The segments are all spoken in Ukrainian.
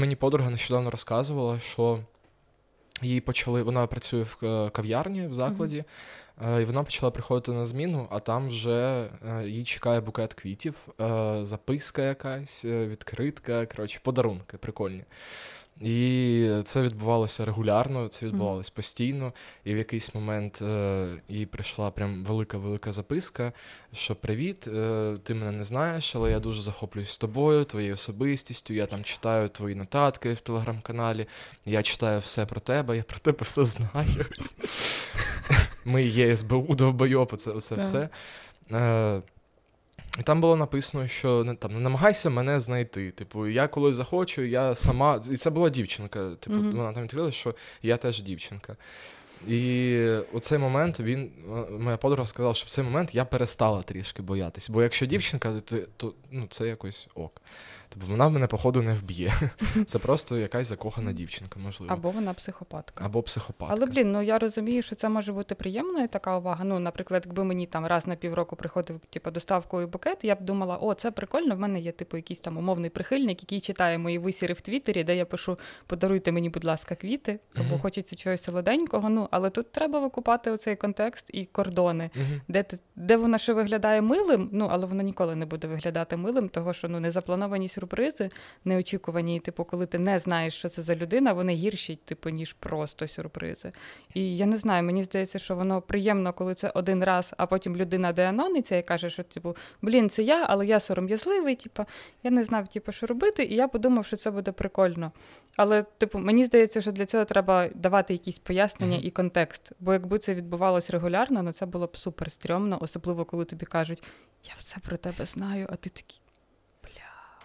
Мені подруга нещодавно розказувала, що їй почали, вона працює в е, кав'ярні в закладі, mm-hmm. і вона почала приходити на зміну, а там вже їй чекає букет квітів, записка якась, відкритка, коротше, подарунки прикольні. І це відбувалося регулярно, це відбувалося постійно. І в якийсь момент е, їй прийшла прям велика-велика записка, що привіт, е, ти мене не знаєш, але я дуже захоплююсь тобою, твоєю особистістю. Я там читаю твої нотатки в телеграм-каналі, я читаю все про тебе, я про тебе все знаю. Ми є СБУ довбойоп, це все. Е, і там було написано, що там не намагайся мене знайти. Типу, я коли захочу, я сама. І це була дівчинка. Типу, mm-hmm. вона там відкрила, що я теж дівчинка. І у цей момент він, моя подруга сказала, що в цей момент я перестала трішки боятись. Бо якщо дівчинка, то, то ну, це якось ок. Тобто вона мене, походу, не вб'є. Це просто якась закохана дівчинка, можливо. Або вона психопатка. Або психопатка. Але, блін, ну я розумію, що це може бути приємною така увага. Ну, наприклад, якби мені там раз на півроку приходив типу, доставкою букет, я б думала, о, це прикольно, в мене є типу якийсь там умовний прихильник, який читає мої висіри в Твіттері, де я пишу подаруйте мені, будь ласка, квіти, або mm-hmm. хочеться чогось солоденького. Ну, але тут треба викупати оцей контекст і кордони, mm-hmm. де ти, де вона ще виглядає милим, ну але вона ніколи не буде виглядати милим, того що ну не заплановані сюрпризи неочікувані. Типу, коли ти не знаєш, що це за людина, вони гірші, типу, ніж просто сюрпризи. І я не знаю, мені здається, що воно приємно, коли це один раз, а потім людина деанониться і каже, що типу, блін, це я, але я сором'язливий. Типу, я не знав, типу, що робити, і я подумав, що це буде прикольно. Але, типу, мені здається, що для цього треба давати якісь пояснення mm-hmm. і контекст. Бо якби це відбувалось регулярно, ну це було б супер стрьомно, особливо коли тобі кажуть, я все про тебе знаю, а ти такий.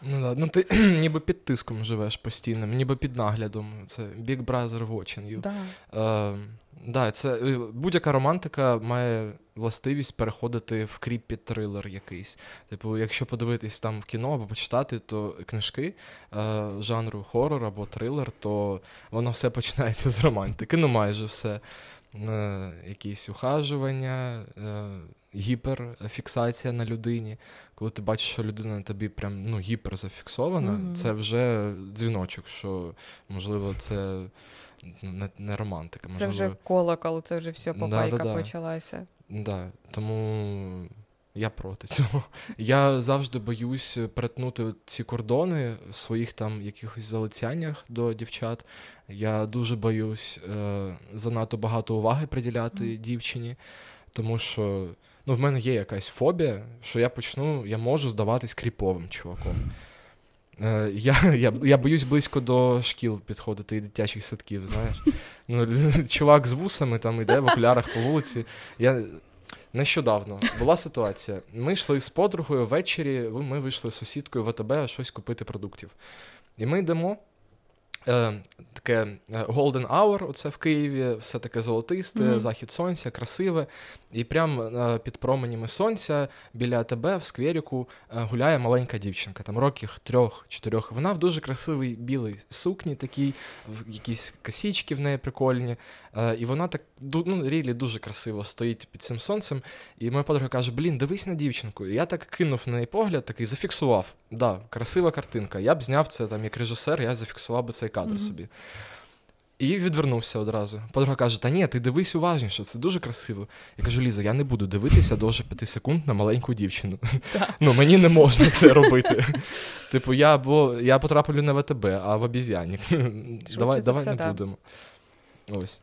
Ну да, ну ти ніби під тиском живеш постійно, ніби під наглядом. Це Big Brother watching you. Да. Е, да, це е, Будь-яка романтика має властивість переходити в кріпі трилер якийсь. Типу, якщо подивитись там в кіно або почитати, то книжки е, жанру хорор або трилер, то воно все починається з романтики. Ну майже все. Е, якісь ухажування. Е, гіперфіксація на людині. Коли ти бачиш, що людина тобі прям ну, гіперзафіксована, mm-hmm. це вже дзвіночок, що можливо це не не романтика. Можливо. Це вже колокол, це вже все попайка да, да, почалася. Да, Тому я проти цього. Я завжди боюсь перетнути ці кордони в своїх там якихось залицяннях до дівчат. Я дуже боюсь е, занадто багато уваги приділяти mm-hmm. дівчині, тому що ну, в мене є якась фобія, що я почну, я можу здаватись кріповим чуваком. Е, Я я, я боюсь близько до шкіл підходити і дитячих садків, знаєш. Ну, Чувак з вусами там йде в окулярах по вулиці. Я... Нещодавно була ситуація. Ми йшли з подругою ввечері, ми вийшли з сусідкою в АТБ щось купити продуктів. І ми йдемо. Е, таке е, Golden Hour, оце в Києві, все таке золотисте, mm-hmm. захід сонця, красиве. І прямо е, під променями сонця біля тебе в скверіку гуляє маленька дівчинка, там років трьох-чотирьох. Вона в дуже красивій білій сукні, такій, якісь косічки в неї прикольні. І вона так ну, рілі дуже красиво стоїть під цим сонцем. І моя подруга каже: Блін, дивись на дівчинку. І я так кинув на неї погляд, такий зафіксував. Да, красива картинка. Я б зняв це там як режисер, я зафіксував би цей кадр mm-hmm. собі. І відвернувся одразу. Подруга каже: Та ні, ти дивись уважніше, це дуже красиво. Я кажу, Ліза, я не буду дивитися довше п'яти секунд на маленьку дівчину. Ну, Мені не можна це робити. Типу, я або я потраплю не в АТБ, а в обіз'яні. Давай давай не будемо. Ось.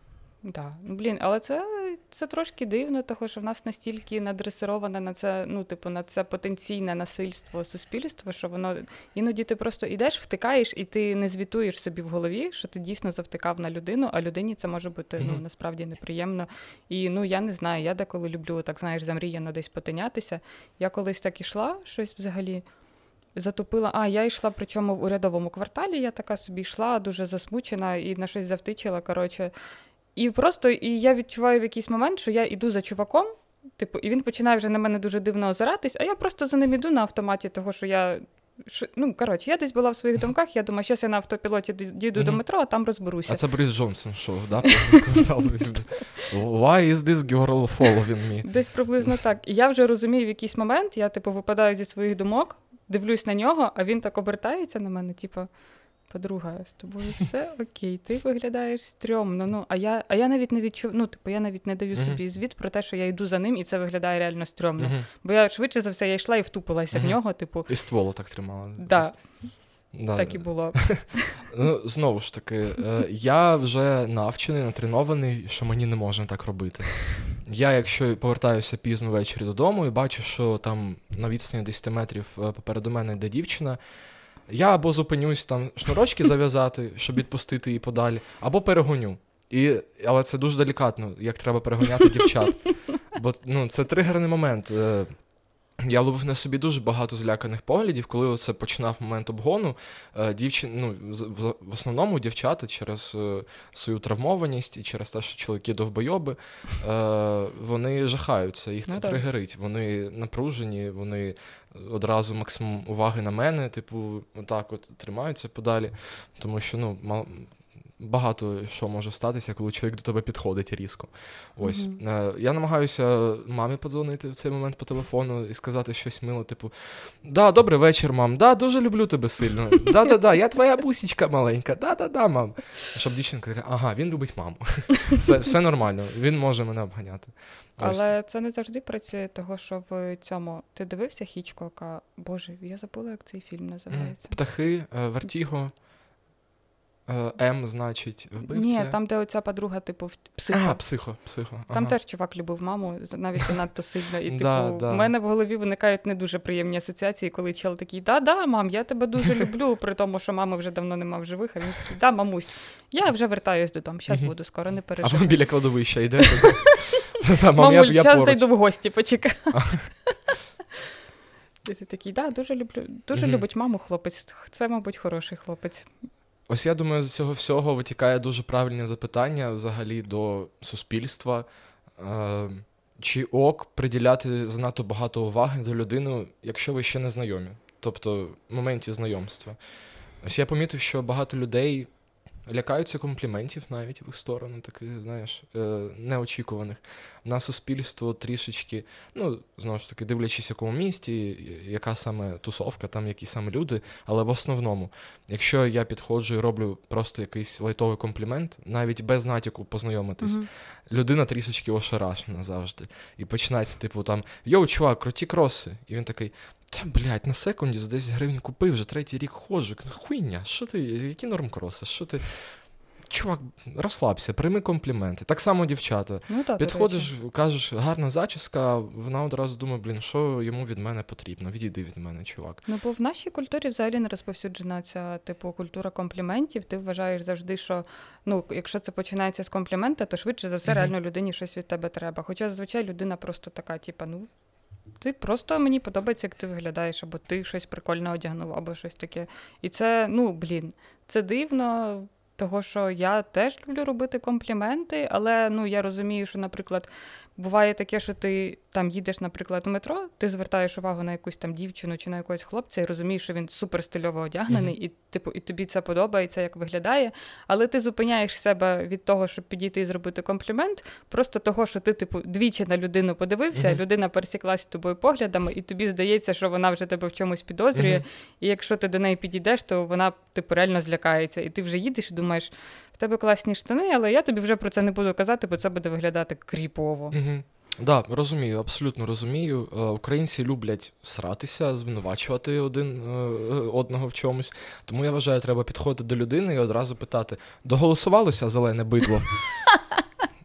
Так, ну блін, але це це трошки дивно, тому що в нас настільки надресироване на це, ну, типу, на це потенційне насильство суспільства, що воно іноді ти просто йдеш, втикаєш, і ти не звітуєш собі в голові, що ти дійсно завтикав на людину, а людині це може бути mm-hmm. ну, насправді неприємно. І ну я не знаю, я деколи люблю, так знаєш, замріяно десь потинятися. Я колись так ішла щось взагалі. Затопила, а я йшла, причому в урядовому кварталі. Я така собі йшла, дуже засмучена і на щось завтичила. Коротше, і просто і я відчуваю в якийсь момент, що я йду за чуваком, типу, і він починає вже на мене дуже дивно озиратись, а я просто за ним іду на автоматі, того що я. Ну, коротше, я десь була в своїх думках, я думаю, зараз я на автопілоті дійду mm-hmm. до метро, а там розберуся. А це Борис Джонсон шоу, да? Why is this girl following me? Десь приблизно так. І я вже розумію, в якийсь момент я, типу, випадаю зі своїх думок, дивлюсь на нього, а він так обертається на мене, типу, подруга, з тобою все окей, ти виглядаєш стрьомно. Ну, а я а я навіть не відчув, ну, типу, я навіть не даю uh-huh. собі звіт про те, що я йду за ним, і це виглядає реально стрьомно. Uh-huh. Бо я швидше за все я йшла і втупилася uh-huh. в нього, типу. І стволу так тримала. Да. Да. Так і було. Ну, Знову ж таки, е, я вже навчений, натренований, що мені не можна так робити. Я, якщо повертаюся пізно ввечері додому і бачу, що там на відстані 10 метрів е, попереду мене йде дівчина, я або зупинюсь там шнурочки зав'язати, щоб відпустити її подалі, або перегоню. І, Але це дуже делікатно, як треба перегоняти дівчат. Бо ну, це тригерний момент. Е, я ловив на собі дуже багато зляканих поглядів, коли це починав момент обгону. Е, дівчин, ну, В основному дівчата через е, свою травмованість і через те, що чоловіки довбойоби, вони жахаються, їх це ну, тригерить. Вони напружені, вони одразу максимум уваги на мене, типу, отак от тримаються подалі. Тому що ну, багато що може статися, коли чоловік до тебе підходить різко. Ось. Mm-hmm. Я намагаюся мамі подзвонити в цей момент по телефону і сказати щось мило, типу: Да, добрий вечір, мам. Да, дуже люблю тебе сильно. Да-да-да, я твоя бусічка маленька. Да-да-да, мам. Щоб дівчинка така, ага, він любить маму. Все все нормально, він може мене обганяти. Ось. Але це не завжди працює, того що в цьому. Ти дивився Хічкока? Боже, я забула, як цей фільм називається. Птахи, е, Вертіго. Е, М, значить, вбивця? Ні, там, де оця подруга, типу, психо. А, психо, психо. Там ага. теж чувак любив маму, навіть занадто сильно. І, типу, да, да. в мене в голові виникають не дуже приємні асоціації, коли чел такий, да-да, мам, я тебе дуже люблю, при тому, що мами вже давно нема в живих, а він такий, да, мамусь, я вже вертаюсь додому, зараз буду, скоро не переживай. А біля кладовища йде. Мамуль, зараз зайду в гості, почекай. Ти такий, да, дуже люблю, дуже любить маму хлопець. Це, мабуть, хороший хлопець. Ось я думаю, з цього всього витікає дуже правильне запитання взагалі до суспільства. Е, чи ок приділяти занадто багато уваги до людини, якщо ви ще не знайомі, тобто в моменті знайомства. Ось я помітив, що багато людей лякаються компліментів навіть в сторону, таких, знаєш, е, неочікуваних. На суспільство трішечки, ну, знову ж таки, дивлячись, в якому місті, яка саме тусовка, там які саме люди. Але в основному, якщо я підходжу і роблю просто якийсь лайтовий комплімент, навіть без натяку познайомитись, uh-huh. людина трішечки ошарашена завжди. І починається, типу, там Йоу, чувак, круті кроси. І він такий. Та, блядь, на секунді за 10 гривень купив, вже третій рік ходжу. Хуйня, що ти, які норм кроси? Що ти. Чувак, розслабся, прийми компліменти. Так само дівчата. Ну, так, Підходиш, кажеш, гарна зачіска, вона одразу думає, блін, що йому від мене потрібно. Відійди від мене, чувак. Ну, бо в нашій культурі взагалі не розповсюджена ця типу культура компліментів. Ти вважаєш завжди, що ну, якщо це починається з комплімента, то швидше за все, uh-huh. реально людині щось від тебе треба. Хоча зазвичай людина просто така, типа, ну. Ти просто мені подобається, як ти виглядаєш, або ти щось прикольне одягнув, або щось таке. І це, ну, блін, це дивно. Того, що я теж люблю робити компліменти, але ну я розумію, що, наприклад, буває таке, що ти там їдеш, наприклад, у метро, ти звертаєш увагу на якусь там дівчину чи на якогось хлопця і розумієш, що він супер стильово одягнений, mm-hmm. і типу, і тобі це подобається, як виглядає. Але ти зупиняєш себе від того, щоб підійти і зробити комплімент, просто того, що ти, типу, двічі на людину подивився, mm-hmm. людина пересіклася з тобою поглядами, і тобі здається, що вона вже тебе в чомусь підозрює. Mm-hmm. І якщо ти до неї підійдеш, то вона типу реально злякається. І ти вже їдеш і думаєш, в тебе класні штани, але я тобі вже про це не буду казати, бо це буде виглядати кріпово. Так, да, розумію, абсолютно розумію. Е, українці люблять сратися, звинувачувати один е, одного в чомусь. Тому я вважаю, треба підходити до людини і одразу питати: доголосувалося зелене бидло?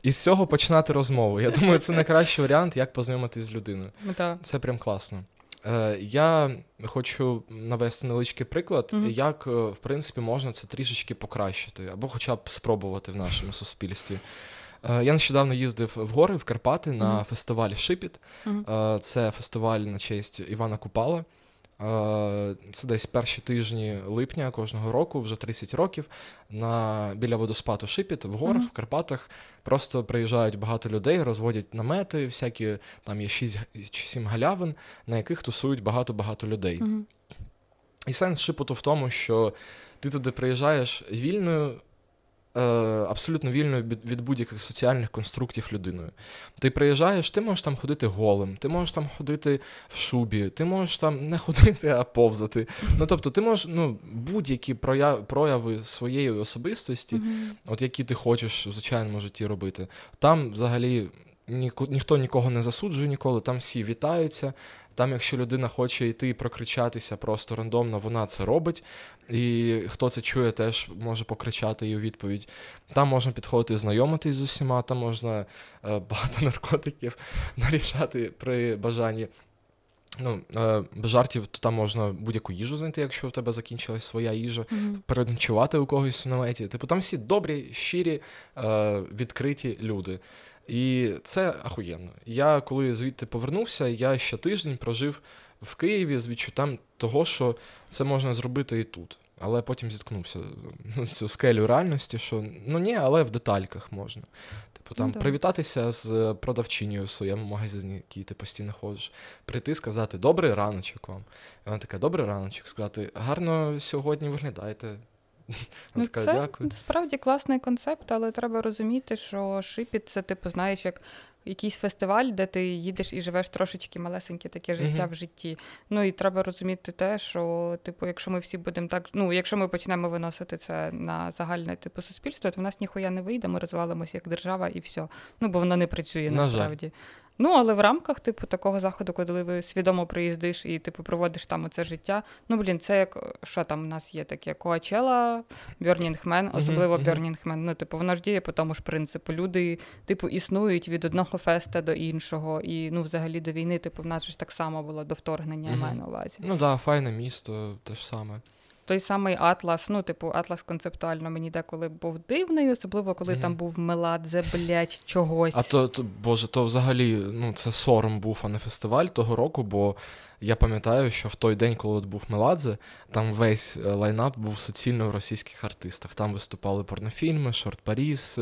І з цього починати розмову. Я думаю, це найкращий варіант, як познайомитись з людиною. Да. Це прям класно. Е, Я хочу навести невеличкий приклад, mm-hmm. як в принципі можна це трішечки покращити, або хоча б спробувати в нашому суспільстві. Е, я нещодавно їздив в гори в Карпати на mm-hmm. фестиваль Шипіт. Mm-hmm. Це фестиваль на честь Івана Купала. Е, це десь перші тижні липня кожного року, вже 30 років. На біля водоспаду Шипіт в горах, mm-hmm. в Карпатах. Просто приїжджають багато людей, розводять намети, всякі там є 6 чи 7 галявин, на яких тусують багато-багато людей. І сенс шипоту в тому, що ти туди приїжджаєш вільною абсолютно вільною від будь-яких соціальних конструктів людиною. Ти приїжджаєш, ти можеш там ходити голим, ти можеш там ходити в шубі, ти можеш там не ходити, а повзати. Ну тобто, ти можеш ну, будь-які прояви своєї особистості, mm-hmm. от які ти хочеш в звичайному житті робити. Там взагалі ні, ніхто нікого не засуджує ніколи, там всі вітаються. Там, якщо людина хоче йти і прокричатися просто рандомно, вона це робить. І хто це чує, теж може покричати і у відповідь. Там можна підходити знайомитись з усіма, там можна е, багато наркотиків нарішати при бажанні. Ну, е, без жартів, то там можна будь-яку їжу знайти, якщо в тебе закінчилась своя їжа, mm-hmm. переночувати у когось в наметі. Типу, там всі добрі, щирі, е, відкриті люди. І це ахуєнно. Я коли звідти повернувся, я ще тиждень прожив в Києві з відчуттям того, що це можна зробити і тут. Але потім зіткнувся ну, цю скелю реальності, що ну ні, але в детальках можна. Типу там ну, привітатися з продавчинею в своєму магазині, який ти постійно ходиш, прийти, сказати Добрий раночок вам. І вона така, добрий раночок, сказати, гарно сьогодні виглядаєте. Ну, така, Це дякую. справді класний концепт, але треба розуміти, що шипіт це, типу, знаєш, як якийсь фестиваль, де ти їдеш і живеш трошечки малесеньке таке життя mm-hmm. в житті. Ну і треба розуміти те, що, типу, якщо ми всі будемо так, ну якщо ми почнемо виносити це на загальне типу суспільство, то в нас ніхуя не вийде, ми розвалимося як держава і все. Ну бо воно не працює на насправді. Жаль. Ну, але в рамках, типу, такого заходу, коли ви свідомо приїздиш і типу проводиш там оце життя. Ну, блін, це як що там у нас є таке? Коачела, Бьорнінгмен, особливо Бьорнінгмен. Ну, типу, воно ж діє по тому ж принципу. Люди, типу, існують від одного феста до іншого. І ну, взагалі до війни, типу, в нас ж так само було до вторгнення, я маю на увазі. Ну так, да, файне місто, те ж саме той самий Атлас, ну, типу, Атлас концептуально мені деколи був дивний, особливо коли mm-hmm. там був Меладзе, блять, чогось. А то, то, Боже, то взагалі ну, це сором був, а не фестиваль того року, бо я пам'ятаю, що в той день, коли от був Меладзе, там весь е, лайнап був суцільно в російських артистах. Там виступали порнофільми, Шорт Паріс.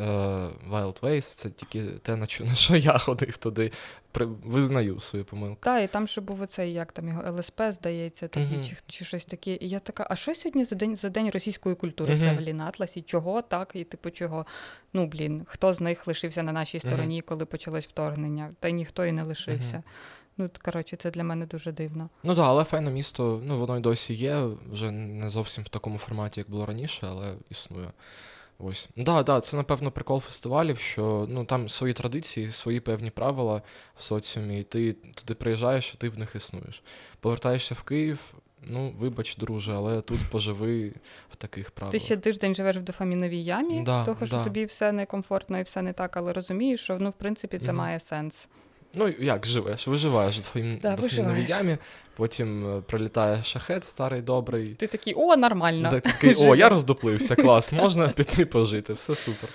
Е, Wild Ways, це тільки те, на що, на що я ходив туди. При, визнаю свою помилку. Так, і там ще був оцей, як там його ЛСП, здається, тоді, uh-huh. чи чи щось таке. І я така, а що сьогодні за день за день російської культури uh-huh. взагалі на Атласі? Чого так? І типу чого? Ну, блін, хто з них лишився на нашій стороні, uh-huh. коли почалось вторгнення? Та ніхто і не лишився. Ну, коротше, це для мене дуже дивно. Ну так, але файне місто, ну воно й досі є, вже не зовсім в такому форматі, як було раніше, але існує. Ось. Да, да, це, напевно, прикол фестивалів, що ну, там свої традиції, свої певні правила в соціумі, і ти туди приїжджаєш, і ти в них існуєш. Повертаєшся в Київ. Ну, вибач, друже, але тут поживи в таких правилах. Ти ще тиждень живеш в дофаміновій ямі, да, того що да. тобі все некомфортно і все не так, але розумієш, що ну, в принципі це mm має сенс. Ну, як живеш? Виживаєш в твоїй да, дофаміновій ямі, потім е, прилітає шахет старий, добрий. Ти такий, о, нормально. Ти такий, О, я роздуплився, клас, можна піти пожити, все супер.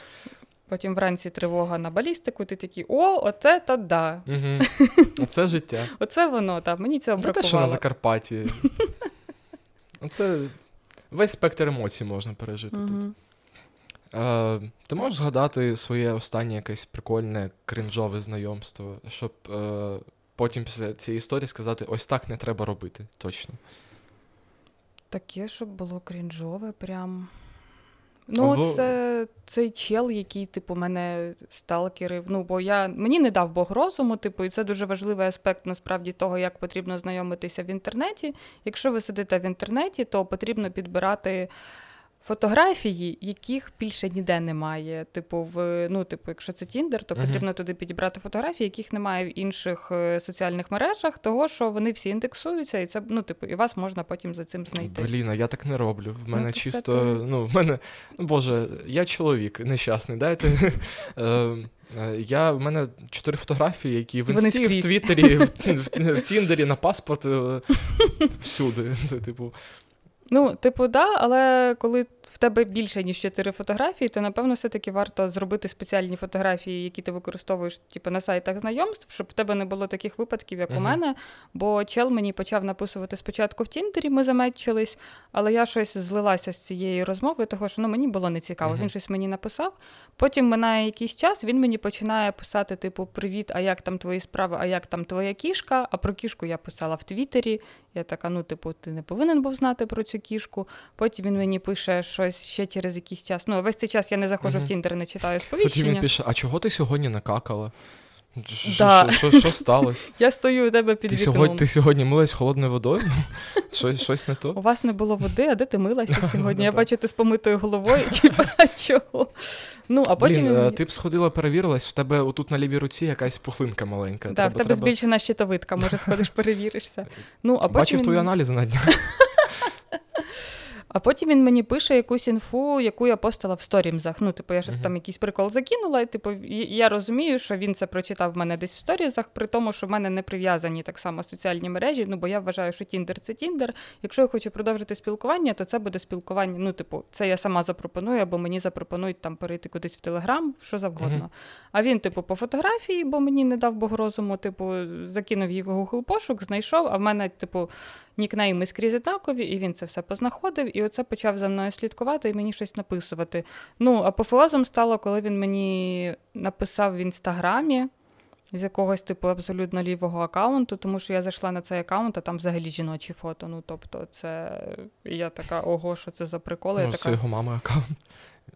Потім вранці тривога на балістику, ти такий, о, оце та да. Угу. Оце життя. Оце воно, так, мені цього бракувало. те, що на Закарпатті. Оце весь спектр емоцій можна пережити угу. тут. Е, Ти можеш згадати своє останнє якесь прикольне кринжове знайомство, щоб е, потім після цієї історії сказати: ось так не треба робити, точно. Таке, щоб було крінжове, прям. Ну, Або... це цей чел, який, типу, мене сталкерив. Ну, бо я мені не дав Бог розуму, типу, і це дуже важливий аспект насправді того, як потрібно знайомитися в інтернеті. Якщо ви сидите в інтернеті, то потрібно підбирати Фотографії, яких більше ніде немає. Типу, в ну, типу, якщо це Тіндер, то потрібно uh-huh. туди підібрати фотографії, яких немає в інших е, соціальних мережах, того що вони всі індексуються, і це ну, типу, і вас можна потім за цим знайти. Блін, я так не роблю. В мене ну, чисто, це... ну, в мене, ну боже, я чоловік нещасний. Дайте. Ем, е, я в мене чотири фотографії, які в інсті, в Твіттері, в, в, в Тіндері, на паспорт е, всюди. Це типу. Ну, типу, да, але коли в тебе більше, ніж чотири фотографії, то напевно все-таки варто зробити спеціальні фотографії, які ти використовуєш типу, на сайтах знайомств, щоб в тебе не було таких випадків, як uh-huh. у мене. Бо чел мені почав написувати спочатку в Тіндері, ми заметчились, але я щось злилася з цієї розмови, того що ну, мені було нецікаво. Uh-huh. Він щось мені написав. Потім минає якийсь час, він мені починає писати: типу, Привіт, а як там твої справи, а як там твоя кішка? А про кішку я писала в Твіттері. Я така, ну, типу, ти не повинен був знати про цю кішку. Потім він мені пише щось ще через якийсь час. Ну, весь цей час я не заходжу Мгм. в Тіндер, не читаю Потім він пише: а чого ти сьогодні накакала? Що- Да. Що що- що сталося? Я стою у тебе під Ти вікном. сьогодні, ти сьогодні милась холодною водою? Щось, щось не У вас не було води, а де ти милася сьогодні? Я Ну, бачу, ти з помитою головою, типа чого? Ну, а потім. Блін, е, ти б сходила, перевірилась, в тебе отут на лівій руці якась пухлинка маленька. Да, в тебе треба- збільшена щитовидка, може сходиш, перевіришся. Ну, а потім Бачив твої аналізи на днях. А потім він мені пише якусь інфу, яку я постила в сторімзах. Ну, типу, я ж Мгм. там якийсь прикол закинула, і типу, я розумію, що він це прочитав в мене десь в сторізах, при тому, що в мене не прив'язані так само соціальні мережі. Ну, бо я вважаю, що Тіндер це Тіндер. Якщо я хочу продовжити спілкування, то це буде спілкування. Ну, типу, це я сама запропоную, або мені запропонують там перейти кудись в Телеграм, що завгодно. Мгм. А він, типу, по фотографії, бо мені не дав Бог розуму, типу, закинув її в Google пошук, знайшов, а в мене, типу, нікнейми скрізь однакові, і він це все познаходив, і оце почав за мною слідкувати і мені щось написувати. Ну, апофеозом стало, коли він мені написав в інстаграмі. З якогось типу абсолютно лівого аккаунту, тому що я зайшла на цей аккаунт, а там взагалі жіночі фото. Ну тобто, це я така, ого, що це за приколи. Я Може, така, це його мама аккаунт.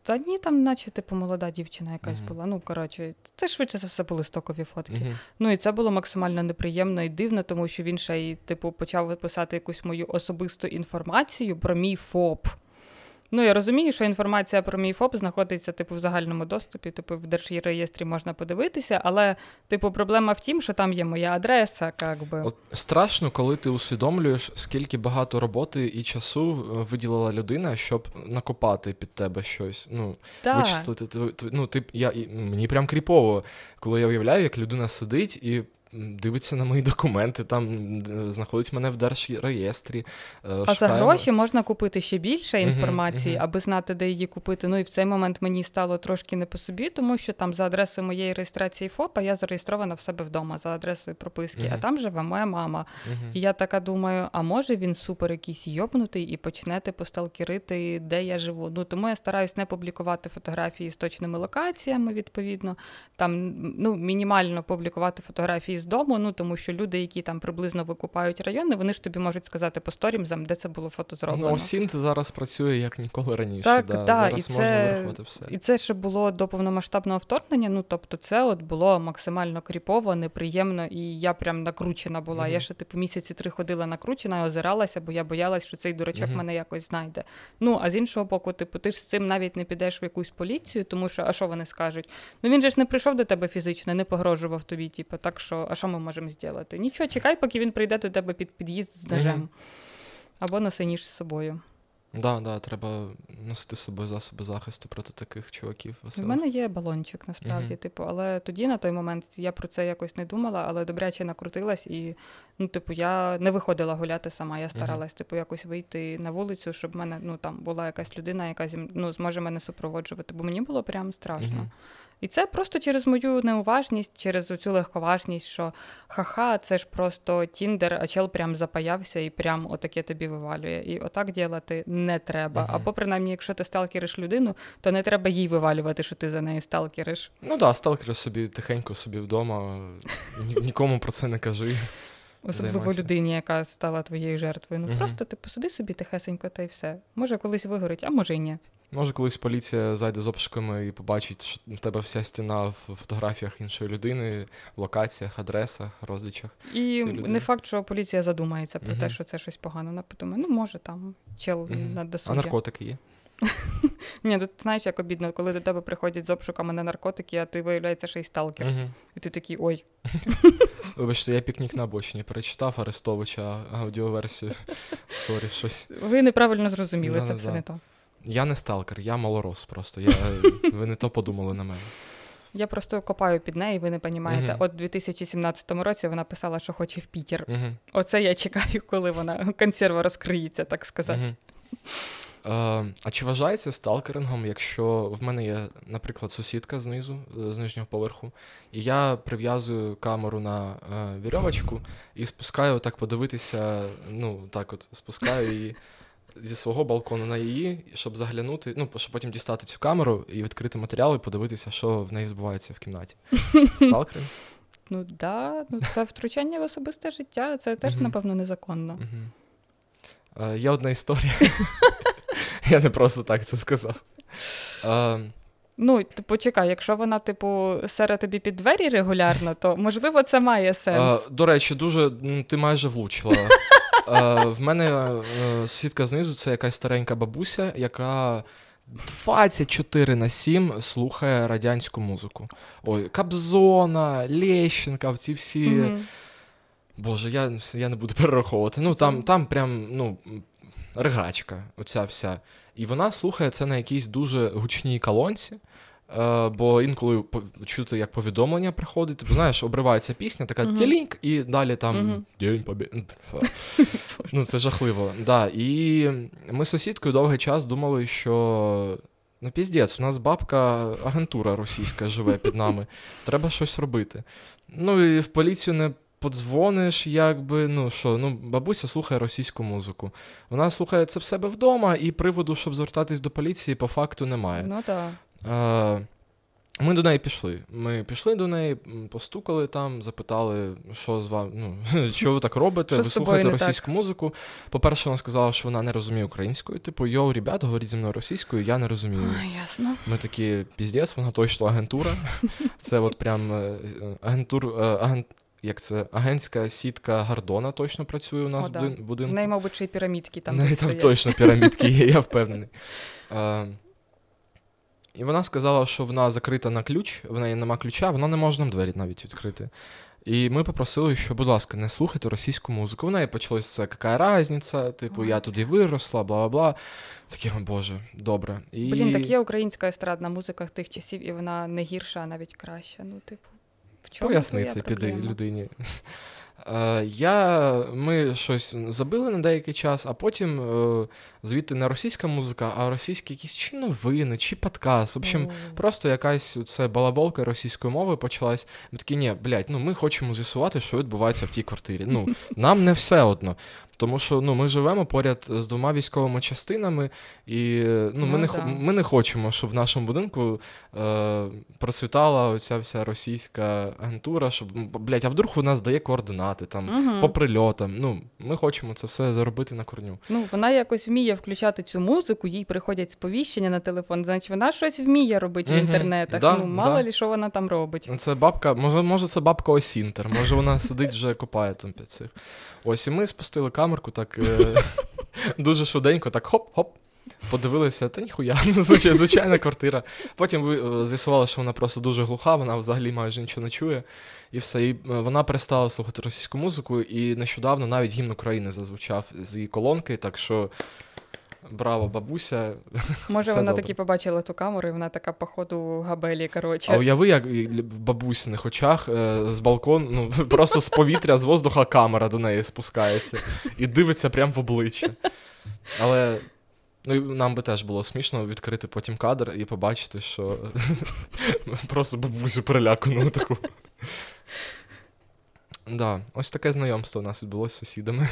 Та ні, там, наче, типу, молода дівчина якась Мгм. була. Ну, коротше, це швидше за все були стокові фотки. Мгм. Ну і це було максимально неприємно і дивно, тому що він ще й, типу, почав виписати якусь мою особисту інформацію про мій ФОП. Ну, я розумію, що інформація про мій ФОП знаходиться, типу, в загальному доступі, типу, в держреєстрі можна подивитися, але, типу, проблема в тім, що там є моя адреса, як би. От страшно, коли ти усвідомлюєш, скільки багато роботи і часу е, виділила людина, щоб накопати під тебе щось. Ну, Так. вичислити. Ну, ти, я, мені прям кріпово, коли я уявляю, як людина сидить і дивиться на мої документи, там знаходить мене в держреєстрі. е, А за гроші можна купити ще більше інформації, мгм. аби знати, де її купити. Ну і в цей момент мені стало трошки не по собі, тому що там за адресою моєї реєстрації ФОПа я зареєстрована в себе вдома за адресою прописки, а там живе моя мама. І я така думаю, а може він супер якийсь йобнутий і почне типу сталкерити, де я живу. Ну тому я стараюсь не публікувати фотографії з точними локаціями, відповідно. Там ну мінімально публікувати фотографії з дому. Ну тому що люди, які там приблизно викупають райони, вони ж тобі можуть сказати по сторімзам, де це було фото зроблено. Ну, Осінт зараз працює як ніколи раніше. Так, да. да, зараз і можна це- вирахувати все. І це ще було до повномасштабного вторгнення. Ну тобто, це от було максимально кріпово, неприємно, і я прям накручена була. Мгм. Я ще типу місяці три ходила накручена і озиралася, бо я боялась, що цей дурачок Мгм. мене якось знайде. Ну а з іншого боку, типу, ти ж з цим навіть не підеш в якусь поліцію, тому що а що вони скажуть? Ну він же ж не прийшов до тебе фізично, не погрожував тобі. Типу, так що, а що ми можемо зробити? Нічого, чекай, поки він прийде до тебе під під'їзд з ножем. Мгм. Або носи ніж з собою. Да, да, треба носити з собою засоби захисту проти таких чуваків. У мене є балончик, насправді, Мгм. типу, але тоді на той момент я про це якось не думала, але добряче накрутилась і, ну, типу, я не виходила гуляти сама. Я старалась, типу, якось вийти на вулицю, щоб в мене ну, там була якась людина, яка зі ну, зможе мене супроводжувати, бо мені було прям страшно. Мгм. І це просто через мою неуважність, через цю легковажність, що ха-ха, це ж просто Тіндер, а чел прям запаявся і прям отаке тобі вивалює. І отак ділати не треба. Мгм. Або принаймні, якщо ти сталкериш людину, то не треба їй вивалювати, що ти за нею сталкериш. Ну так, да, сталкери собі тихенько собі вдома, нікому про це не кажи. Особливо Займайся. людині, яка стала твоєю жертвою. Ну Мгм. просто ти посиди собі тихесенько та й все. Може, колись вигорить, а може й ні. Може, колись поліція зайде з обшуками і побачить, що в тебе вся стіна в фотографіях іншої людини, локаціях, адресах, розлічах. І не факт, що поліція задумається про те, що це щось погано. Вона подумає, ну може там чел Мгм. на А наркотики є. Ні, тут знаєш, як обідно, коли до тебе приходять з обшуками на наркотики, а ти виявляється ще й сталкер. Угу. І ти такий ой. Вибачте, я пікнік на обочині перечитав Арестовича аудіоверсію. Sorry, щось. Ви неправильно зрозуміли, це все не то. Я не сталкер, я малорос просто. Я... Ви не то подумали на мене. Я просто копаю під неї, ви не розумієте. Мгм. От у 2017 році вона писала, що хоче в Пітер. Угу. Оце я чекаю, коли вона консерва розкриється, так сказати. Е, а чи вважається сталкерингом, якщо в мене є, наприклад, сусідка знизу, е, з нижнього поверху, і я прив'язую камеру на е, вірьовочку і спускаю так подивитися, ну так от спускаю її зі свого балкону на її, щоб заглянути, ну, щоб потім дістати цю камеру і відкрити матеріал і подивитися, що в неї відбувається в кімнаті. Сталкеринг? Ну да, ну це втручання в особисте життя, це теж, напевно, незаконно. Е, Є одна історія. Я не просто так це сказав. Е, Ну, типу, чекай, якщо вона, типу, сере тобі під двері регулярно, то можливо це має сенс. е, До речі, дуже ти майже влучила. Е, В мене е, сусідка знизу це якась старенька бабуся, яка 24 на 7 слухає радянську музику. Ой, Кобзона, Лещенка, ці всі. Мгм. Боже, я, я не буду перераховувати. Ну, там, там прям, ну, ригачка, оця вся. І вона слухає це на якійсь дуже гучній колонці. Е, бо інколи чути, як повідомлення приходить. Типу, знаєш, обривається пісня, така Мгм. тіліньк, і далі там. День побі... Ну, це жахливо. Да. І ми з сусідкою довгий час думали, що. Ну, піздець, у нас бабка агентура російська живе під нами. Треба щось робити. Ну і в поліцію не подзвониш, якби, ну що, ну, бабуся слухає російську музику. Вона слухає це в себе вдома, і приводу, щоб звертатись до поліції, по факту немає. Ну так. Ми до неї пішли. Ми пішли до неї, постукали там, запитали, що з вами, ну, що ви так робите, Що ви слухаєте не так? російську музику. По-перше, вона сказала, що вона не розуміє українською. Типу, йоу, ребят, говоріть зі мною російською, я не розумію. Ой, ясно. Ми такі, піздець, вона точно агентура. Це от прям е, агентур, е, агент, як це, агентська сітка Гордона точно працює у нас О, в да. будин- В неї, мабуть, ще й пірамідки там. В неї там стоять. точно пірамідки є, я впевнений. І вона сказала, що вона закрита на ключ, в неї нема ключа, вона не може нам двері навіть відкрити. І ми попросили, що, будь ласка, не слухайте російську музику. В неї почалось це, яка різниця, типу, я туди виросла, бла бла бла. Такі, о Боже, добре. І... Блін, так є українська естрадна музика тих часів, і вона не гірша, а навіть краща. Ну, типу, в чому Поясни це піди людині. Е, Я, Ми щось забили на деякий час, а потім е, звідти не російська музика, а російські якісь чи новини, чи подкаст. В общем, mm. просто якась це балаболка російської мови почалась. Ми такі, ні, блядь, ну ми хочемо з'ясувати, що відбувається в тій квартирі. Ну, нам не все одно. Тому що ну, ми живемо поряд з двома військовими частинами, і ну, ми, Ну, не, да. ми не хочемо, щоб в нашому будинку е, процвітала оця вся російська агентура, щоб, блядь, а вдруг вона здає координати там Мгм. по прильотам. Ну, ми хочемо це все заробити на корню. Ну, вона якось вміє включати цю музику, їй приходять сповіщення на телефон, значить вона щось вміє робити в інтернетах. Да, ну, мало да. лі, що вона там робить. Це бабка, може, може, це бабка Осінтер, може вона сидить вже копає там під цих. Ось і ми спустили камерку так е, дуже швиденько, так хоп-хоп. Подивилися, та ніхуя, ну, звичай- звичайна квартира. Потім ви е, що вона просто дуже глуха, вона взагалі майже нічого не чує. І все. І е, вона перестала слухати російську музику, і нещодавно навіть гімн України зазвучав з її колонки, так що браво, бабуся. Може, вона таки побачила ту камеру, і вона така, походу, габелі, коротше. А уяви, як в бабусиних очах е, з балкону, ну просто з повітря, з воздуха камера до неї спускається і дивиться прямо в обличчя. Але ну, нам би теж було смішно відкрити потім кадр і побачити, що просто бабусю перелякану таку. Да, ось таке знайомство у нас відбулося з сусідами.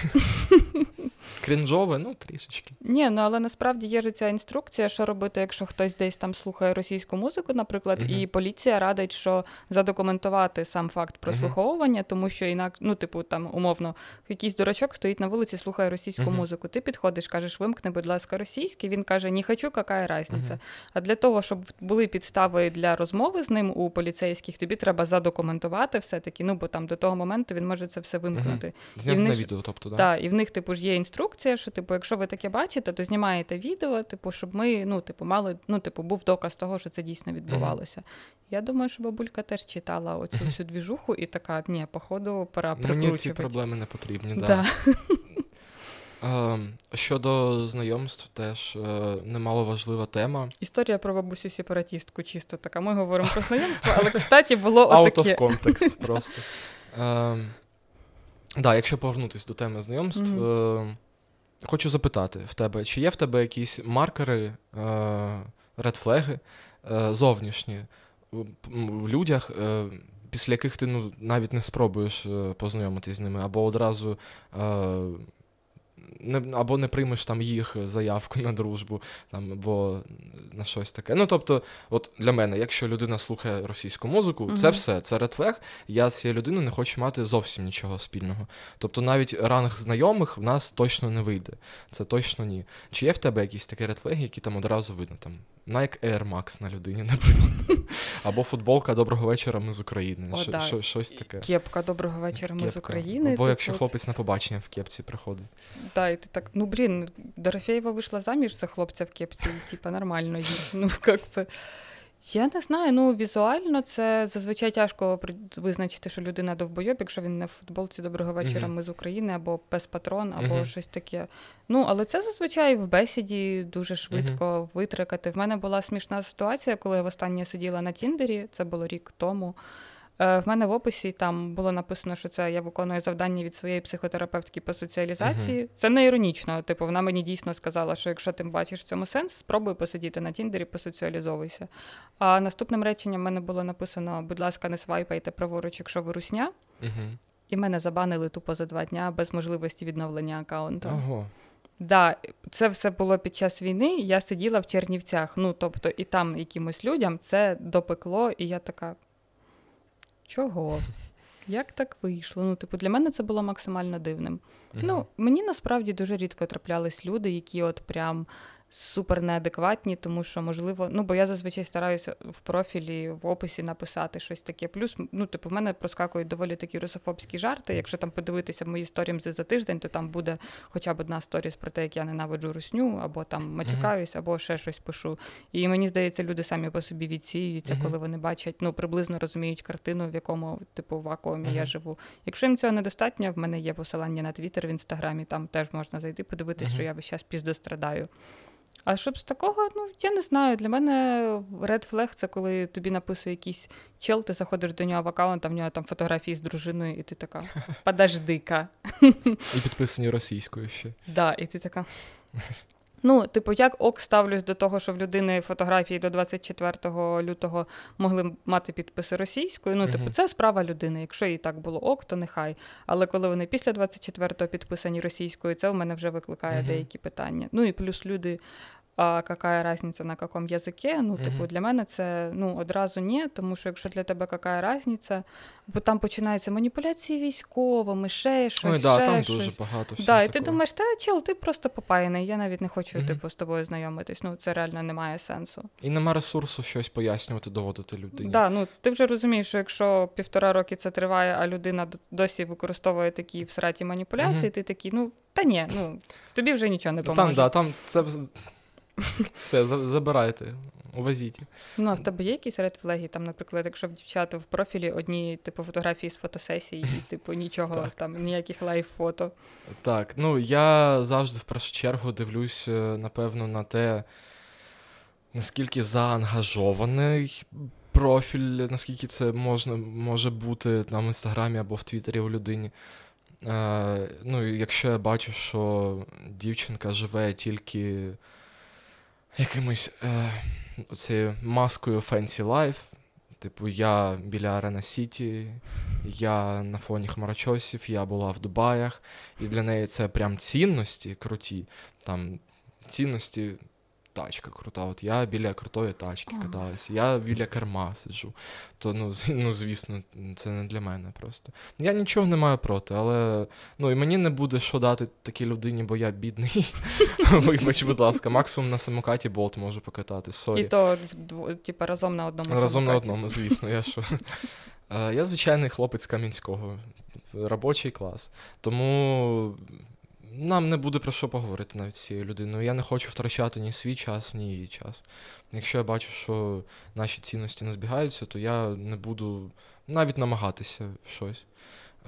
Крінжове, ну, трішечки. Ні, ну але насправді є ж ця інструкція, що робити, якщо хтось десь там слухає російську музику, наприклад, Мгм. і поліція радить, що задокументувати сам факт прослуховування, тому що інак, ну, типу, там умовно, якийсь дурачок стоїть на вулиці, слухає російську Мгм. музику. Ти підходиш, кажеш, вимкни, будь ласка, російський. Він каже, не хочу, яка різниця. А для того, щоб були підстави для розмови з ним у поліцейських, тобі треба задокументувати все-таки. Ну, бо там до того моменту він може це все вимкнути. Зняти на них- відео, тобто, да? Так, і в них, типу, ж є інструкція, що, типу, якщо ви таке бачите, то знімаєте відео, типу, щоб ми, ну, типу, мали, ну, типу, був доказ того, що це дійсно відбувалося. Я думаю, що бабулька теж читала оцю всю двіжуху і така, ні, походу, пора прикручувати. Мені ці проблеми не потрібні, да. Да. Ем, Щодо знайомств, теж е, немало важлива тема. Історія про бабусю сепаратістку чисто така. Ми говоримо про знайомство, але, кстати, було Out отаке. of context просто. Ем, да, якщо повернутися до теми знайомств, хочу запитати в тебе, чи є в тебе якісь маркери, редфлеги зовнішні в, людях, е, після яких ти ну, навіть не спробуєш е, познайомитись з ними, або одразу е, не, або не приймеш там їх заявку на дружбу, там, або на щось таке. Ну, тобто, от для мене, якщо людина слухає російську музику, mm-hmm. це все, це редфлег. Я з цією людиною не хочу мати зовсім нічого спільного. Тобто навіть ранг знайомих в нас точно не вийде. Це точно ні. Чи є в тебе якісь такі редфлеги, які там одразу видно? Там Nike Air Max на людині, наприклад. Або футболка Доброго вечора, ми з України. О, Ш- ш- щось таке. Кепка Доброго вечора, ми Кепка. з України. Або якщо хлопець на побачення в кепці приходить. Да, і ти так, ну блін, Дорофеєва вийшла заміж за хлопця в кепці, і типа нормально їй. Ну, як би. Я не знаю, ну візуально це зазвичай тяжко визначити, що людина довбойоб, якщо він не в футболці доброго вечора, uh-huh. ми з України, або пес патрон, або uh-huh. щось таке. Ну, але це зазвичай в бесіді дуже швидко uh-huh. витрикати. В мене була смішна ситуація, коли я востаннє сиділа на Тіндері, це було рік тому. Е, в мене в описі там було написано, що це я виконую завдання від своєї психотерапевтки по соціалізації. Uh-huh. Це не іронічно. Типу, вона мені дійсно сказала, що якщо ти бачиш в цьому сенс, спробуй посидіти на Тіндері, посоціалізовуйся. А наступним реченням в мене було написано: будь ласка, не свайпайте праворуч, якщо ви русня. Uh-huh. І мене забанили тупо за два дня без можливості відновлення аккаунту. Ого. Да, це все було під час війни. Я сиділа в Чернівцях. Ну тобто, і там якимось людям це допекло, і я така. Чого? Як так вийшло? Ну, типу, для мене це було максимально дивним. Uh-huh. Ну, мені насправді дуже рідко траплялись люди, які от прям супер неадекватні, тому що, можливо, ну бо я зазвичай стараюся в профілі, в описі написати щось таке. Плюс, ну, типу, в мене проскакують доволі такі русофобські жарти. Якщо там подивитися мої сторімзи за тиждень, то там буде хоча б одна сторіс про те, як я ненавиджу русню, або там матюкаюсь, або ще щось пишу. І мені здається, люди самі по собі відсіюються, uh-huh. коли вони бачать, ну приблизно розуміють картину, в якому типу вакуумі uh-huh. я живу. Якщо їм цього недостатньо, в мене є посилання на твіттер в інстаграмі, там теж можна зайти, подивитися, що я весь час піздострадаю. А щоб з такого, ну я не знаю. Для мене Red Flag це коли тобі написує якийсь чел, ти заходиш до нього в аккаунт, а в нього там фотографії з дружиною, і ти така подожди-ка. І підписані російською ще. Да, і ти така. Ну, типу, як ок ставлюсь до того, що в людини фотографії до 24 лютого могли мати підписи російською. Ну, типу, це справа людини. Якщо їй так було ок, то нехай. Але коли вони після 24-го підписані російською, це в мене вже викликає деякі питання. Ну і плюс люди а какая разниця на якому язикі? Ну, типу, mm-hmm. для мене це ну, одразу ні, тому що якщо для тебе какая разниця, бо там починаються маніпуляції військовими, ще щось. Ой, да, ще там щось. дуже багато Да, І ти думаєш, та чел, ти просто попаяний, я навіть не хочу mm-hmm. типу, з тобою знайомитись. Ну, це реально не має сенсу. І нема ресурсу щось пояснювати, доводити людині. Да, ну ти вже розумієш, що якщо півтора роки це триває, а людина досі використовує такі в сраті маніпуляції, mm-hmm. ти такий, ну та ні, ну тобі вже нічого не поможе. Там, да, там це все, забирайте, увазіть. Ну, а в тебе є якісь редфлеги? Там, наприклад, якщо в дівчата в профілі одні типу фотографії з фотосесії, і типу нічого, там ніяких лайв-фото. Так, ну я завжди в першу чергу дивлюсь, е, напевно, на те, наскільки заангажований. Профіль, наскільки це можна, може бути там в інстаграмі або в Твіттері у людині. Е, Ну, Якщо я бачу, що дівчинка живе тільки якимось е, оцею маскою Fancy Life. Типу, я біля Арена Сіті, я на фоні хмарочосів, я була в Дубаях, і для неї це прям цінності круті. Там цінності тачка крута. От я біля крутої тачки катаюся, я біля керма сиджу. То, ну, ну, звісно, це не для мене просто. Я нічого не маю проти, але ну, і мені не буде що дати такій людині, бо я бідний. Вибач, будь ласка, максимум на самокаті болт можу покатати. Sorry. І то, типу, разом на одному Разом самокаті. на одному, звісно. Я що. Е, я звичайний хлопець Кам'янського, робочий клас. Тому нам не буде про що поговорити навіть з цією людиною. Я не хочу втрачати ні свій час, ні її час. Якщо я бачу, що наші цінності не збігаються, то я не буду навіть намагатися щось.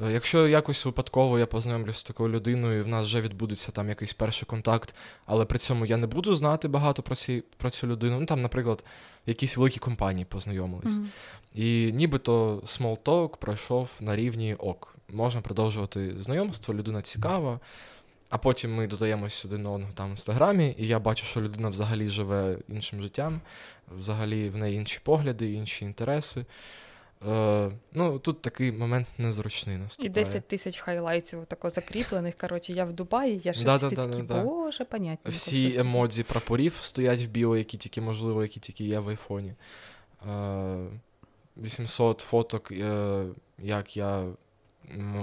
Е, якщо якось випадково я познайомлюся з такою людиною, і в нас вже відбудеться там якийсь перший контакт, але при цьому я не буду знати багато про ці, про цю людину. Ну там, наприклад, якісь великі компанії познайомились. Mm-hmm. І нібито small talk пройшов на рівні ок. Можна продовжувати знайомство, людина цікава. А потім ми додаємось один на одного там в інстаграмі, і я бачу, що людина взагалі живе іншим життям, взагалі в неї інші погляди, інші інтереси. Е, ну, Тут такий момент незручний наступає. І 10 тисяч хайлайтів тако закріплених. Коротше, я в Дубаї, я ще Да, да, такі, да, боже, понятно. Всі емодзі прапорів стоять в біо, які тільки, можливо, які тільки є в айфоні. Е, 800 фоток, е, як я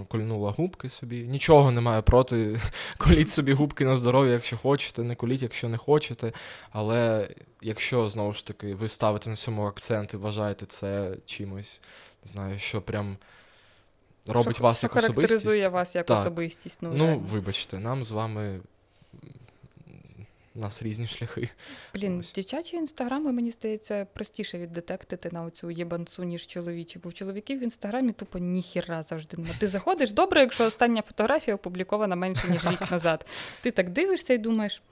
кольнула губки собі. Нічого немає проти. Коліть собі губки на здоров'я, якщо хочете, не коліть, якщо не хочете. Але якщо знову ж таки ви ставите на цьому акцент і вважаєте це чимось, не знаю, що прям робить що, вас що як особистість. характеризує вас як Так. особистість. Ну, Ну, вибачте, нам з вами. У нас різні шляхи. Блін, ось. дівчачі інстаграми, мені здається, простіше віддетектити на оцю єбанцу, ніж чоловічі. Бо в чоловіків в інстаграмі тупо ніхіра завжди нема. Ти заходиш добре, якщо остання фотографія опублікована менше, ніж рік назад. Ти так дивишся і думаєш.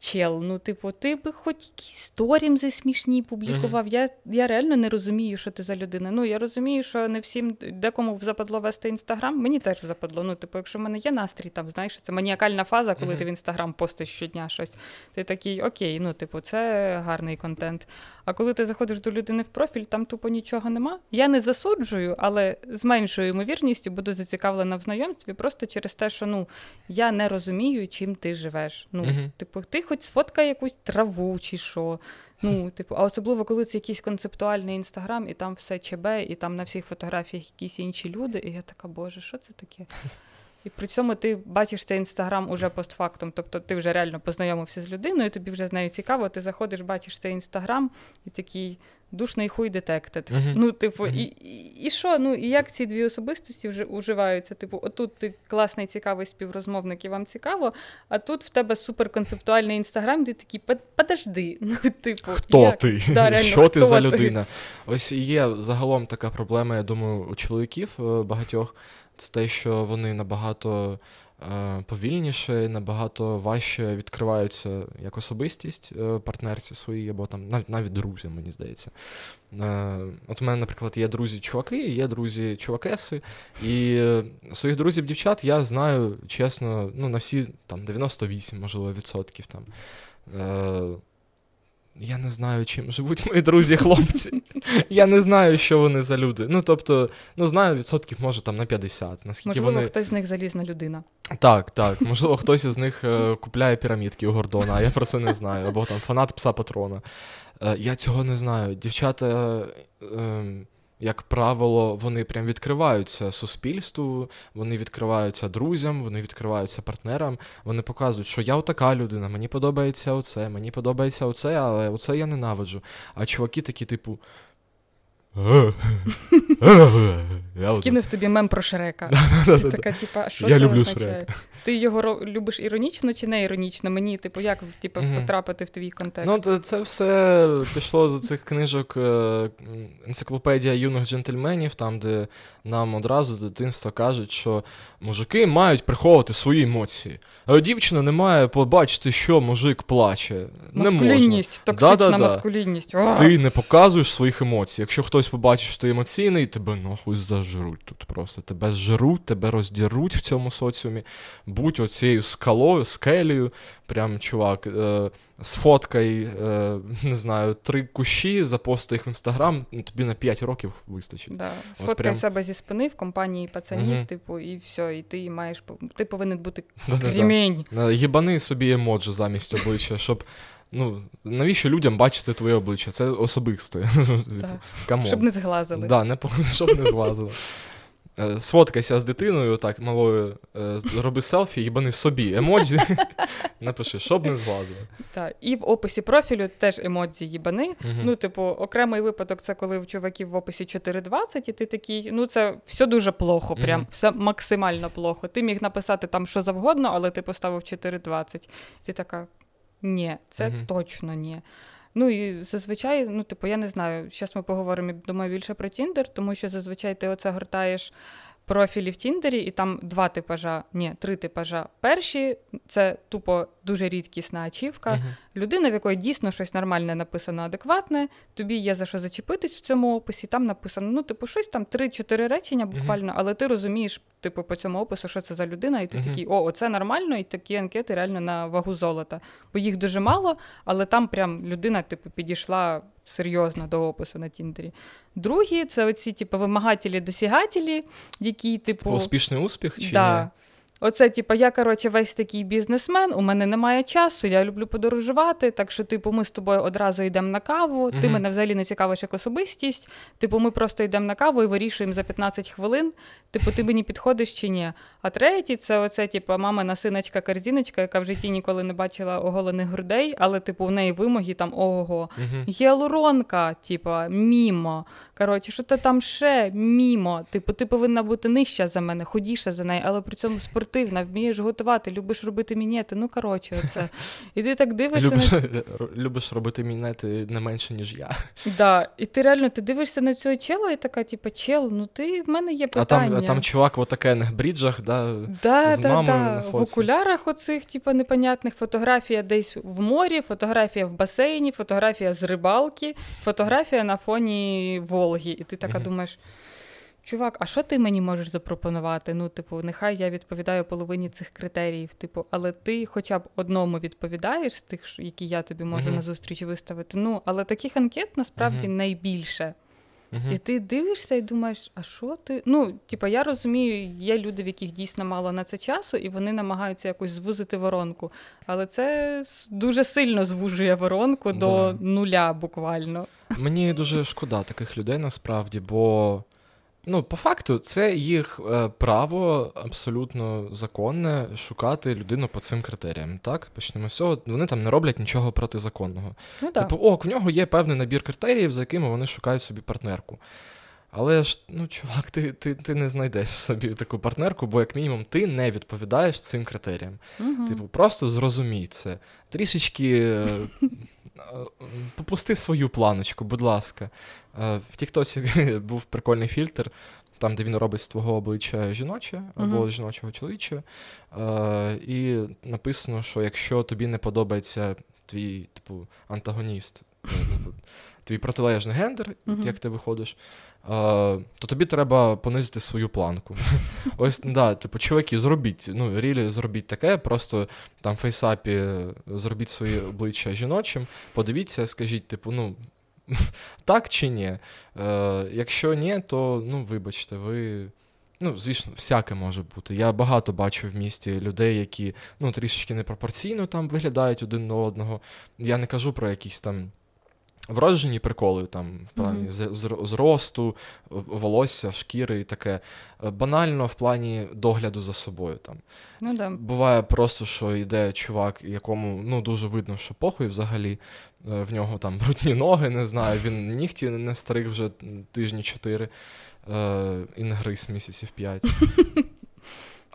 Чел, ну, типу, ти би хоч якісь сторімзи смішні публікував. Я, я реально не розумію, що ти за людина. Ну, я розумію, що не всім декому западло вести інстаграм. Мені теж западло. Ну, типу, якщо в мене є настрій, там, знаєш, це маніакальна фаза, коли Мгм. ти в інстаграм постиш щодня щось. Ти такий, окей, ну, типу, це гарний контент. А коли ти заходиш до людини в профіль, там тупо нічого нема. Я не засуджую, але з меншою ймовірністю буду зацікавлена в знайомстві просто через те, що ну я не розумію, чим ти живеш. Ну, Мгм. типу, ти хоч сфоткай якусь траву чи що. Ну, типу, а особливо, коли це якийсь концептуальний інстаграм, і там все ЧБ, і там на всіх фотографіях якісь інші люди. І я така, боже, що це таке? І при цьому ти бачиш цей інстаграм уже постфактум. Тобто ти вже реально познайомився з людиною, тобі вже з нею цікаво, ти заходиш, бачиш цей інстаграм і такий душний хуй детектед. Мгм. Ну, типу, Мгм. і, і, і що? Ну, і як ці дві особистості вже уживаються? Типу, отут ти класний, цікавий співрозмовник, і вам цікаво, а тут в тебе суперконцептуальний інстаграм, де такий, «Под- подожди. Ну, типу, Хто як? ти? Да, реально, що ти за ти? людина? Ось є загалом така проблема, я думаю, у чоловіків е, багатьох. Це те, що вони набагато е, повільніше, набагато важче відкриваються як особистість е, партнерці своїй, або там навіть навіть друзі, мені здається. Е, От у мене, наприклад, є друзі-чуваки, є друзі-чувакеси, і своїх друзів-дівчат я знаю, чесно, ну, на всі там 98, можливо, відсотків там. Я не знаю, чим живуть мої друзі-хлопці. Я не знаю, що вони за люди. Ну, тобто, ну, знаю відсотків, може, там на 50. Наскільки Можливо, вони. хтось з них залізна людина. Так, так. Можливо, хтось із них е, купляє пірамідки у Гордона, а я про це не знаю. Або там фанат пса патрона. Е, я цього не знаю. Дівчата, е, ем, як правило, вони прям відкриваються суспільству, вони відкриваються друзям, вони відкриваються партнерам. Вони показують, що я отака людина, мені подобається оце, мені подобається оце, але оце я ненавиджу. А чуваки такі, типу. Скинув тобі мем про Шрека. Ти така, типа, що Я це люблю означає? Ти його любиш іронічно чи не іронічно? Мені, типу, як типу, потрапити в твій контекст? Ну, то це все пішло з цих книжок е, енциклопедія юних джентльменів, там, де нам одразу з дитинства кажуть, що мужики мають приховувати свої емоції. А дівчина не має побачити, що мужик плаче. Не можна. Маскулінність, токсична Да-да-да. маскулінність. О! Ти не показуєш своїх емоцій. Якщо хтось побачить, що ти емоційний, тебе нахуй зажруть тут просто. Тебе зжруть, тебе роздіруть в цьому соціумі. Будь оцією скалою, скелею. Прям, чувак, е, сфоткай, е, не знаю, три кущі, запости їх в інстаграм, ну, тобі на 5 років вистачить. Да. Сфоткай прям- себе зі спини в компанії пацанів, Мгм. типу, і все, і ти маєш ти повинен бути кремінь. Е, Єбани собі емоджі замість обличчя, щоб. Ну, навіщо людям бачити твоє обличчя? Це особисте. Да. Come on. Щоб не зглазили. Да, не, щоб не зглазило. Е, Сфоткайся з дитиною, так, малою, е, роби селфі, їбани собі емоджі. Напиши, щоб не злазило. Так. І в описі профілю теж емодзі їбани. Мгм. Ну, типу, окремий випадок це коли в чуваків в описі 4.20, і ти такий, ну це все дуже плохо, прям Мгм. все максимально плохо. Ти міг написати там що завгодно, але ти поставив 4.20. Ти така, ні, це Мгм. точно ні. Ну і зазвичай, ну, типу, я не знаю, зараз ми поговоримо, думаю, більше про Тіндер, тому що зазвичай ти оце гортаєш профілі в Тіндері, і там два типажа, ні, три типажа. Перші це тупо дуже рідкісна ачівка. Мгм. Людина, в якої дійсно щось нормальне написано, адекватне, тобі є за що зачепитись в цьому описі. Там написано, ну, типу, щось там 3-4 речення буквально, але ти розумієш, типу, по цьому опису, що це за людина, і ти Мгм. такий, о, оце нормально, і такі анкети реально на вагу золота. Бо їх дуже мало, але там прям людина, типу, підійшла серйозно до опису на Тіндері. Другі це оці, типу, вимагателі-досягателі, які, типу. Успішний успіх? чи да. ні? Оце, типу, я, коротше, весь такий бізнесмен, у мене немає часу, я люблю подорожувати. Так що, типу, ми з тобою одразу йдемо на каву. Mm-hmm. Ти мене взагалі не цікавиш як особистість. Типу, ми просто йдемо на каву і вирішуємо за 15 хвилин. Типу, ти мені підходиш чи ні. А третій це оце, типу, мамина синочка корзіночка яка в житті ніколи не бачила оголених грудей, але, типу, в неї вимоги там ого. Mm-hmm. Гіалуронка, типу, мімо. Коротше, що то там ще мімо. Типу, ти повинна бути нижча за мене, худіша за неї, але при цьому спортивна, вмієш готувати, любиш робити мінети. Ну, коротше, оце. І ти так дивишся любиш, на любиш робити мінети не менше, ніж я. Да. І ти реально ти дивишся на цього чела і така, типу, чел, ну ти в мене є питання. А там, там чувак в отакених бріджах, да, да, з да, мамою да. на в окулярах оцих, типу, непонятних, фотографія десь в морі, фотографія в басейні, фотографія з рибалки, фотографія на фоні Волги. І ти така думаєш. Чувак, а що ти мені можеш запропонувати? Ну, типу, нехай я відповідаю половині цих критеріїв, типу, але ти хоча б одному відповідаєш з тих, які я тобі можу uh-huh. на зустрічі виставити. Ну, але таких анкет насправді uh-huh. найбільше. Uh-huh. І ти дивишся і думаєш, а що ти? Ну, типу, я розумію, є люди, в яких дійсно мало на це часу, і вони намагаються якось звузити воронку. Але це дуже сильно звужує воронку да. до нуля буквально. Мені дуже шкода таких людей насправді, бо. Ну, по факту, це їх е, право абсолютно законне шукати людину по цим критеріям. Так, почнемо з цього. Вони там не роблять нічого протизаконного. Ну, Типу, ок, в нього є певний набір критеріїв, за якими вони шукають собі партнерку. Але ж, ну, чувак, ти ти, ти не знайдеш собі таку партнерку, бо, як мінімум, ти не відповідаєш цим критеріям. Угу. Типу, просто зрозумій це. Трішечки. Попусти свою планочку, будь ласка. В Тіктосі був прикольний фільтр, там, де він робить з твого обличчя жіноче або uh-huh. жіночого чоловіче. І написано, що якщо тобі не подобається твій, типу, антагоніст, твій протилежний гендер, uh-huh. як ти виходиш, то тобі треба понизити свою планку. Ось, да, типу, чуваки, зробіть, ну, рілі, зробіть таке, просто там в фейсапі зробіть своє обличчя жіночим, подивіться, скажіть, типу, ну. Так чи ні? Е, Якщо ні, то ну, вибачте, ви. Ну, звісно, всяке може бути. Я багато бачу в місті людей, які ну, трішечки непропорційно там виглядають один на одного. Я не кажу про якісь там Вроджені приколи там в плані mm-hmm. зросту, волосся, шкіри і таке. Е, банально в плані догляду за собою. там. Ну, да. Буває просто, що йде чувак, якому ну, дуже видно, що похуй взагалі. Е, в нього там брудні ноги, не знаю, він нігті не стриг вже тижні чотири е, і не гриз місяців п'ять.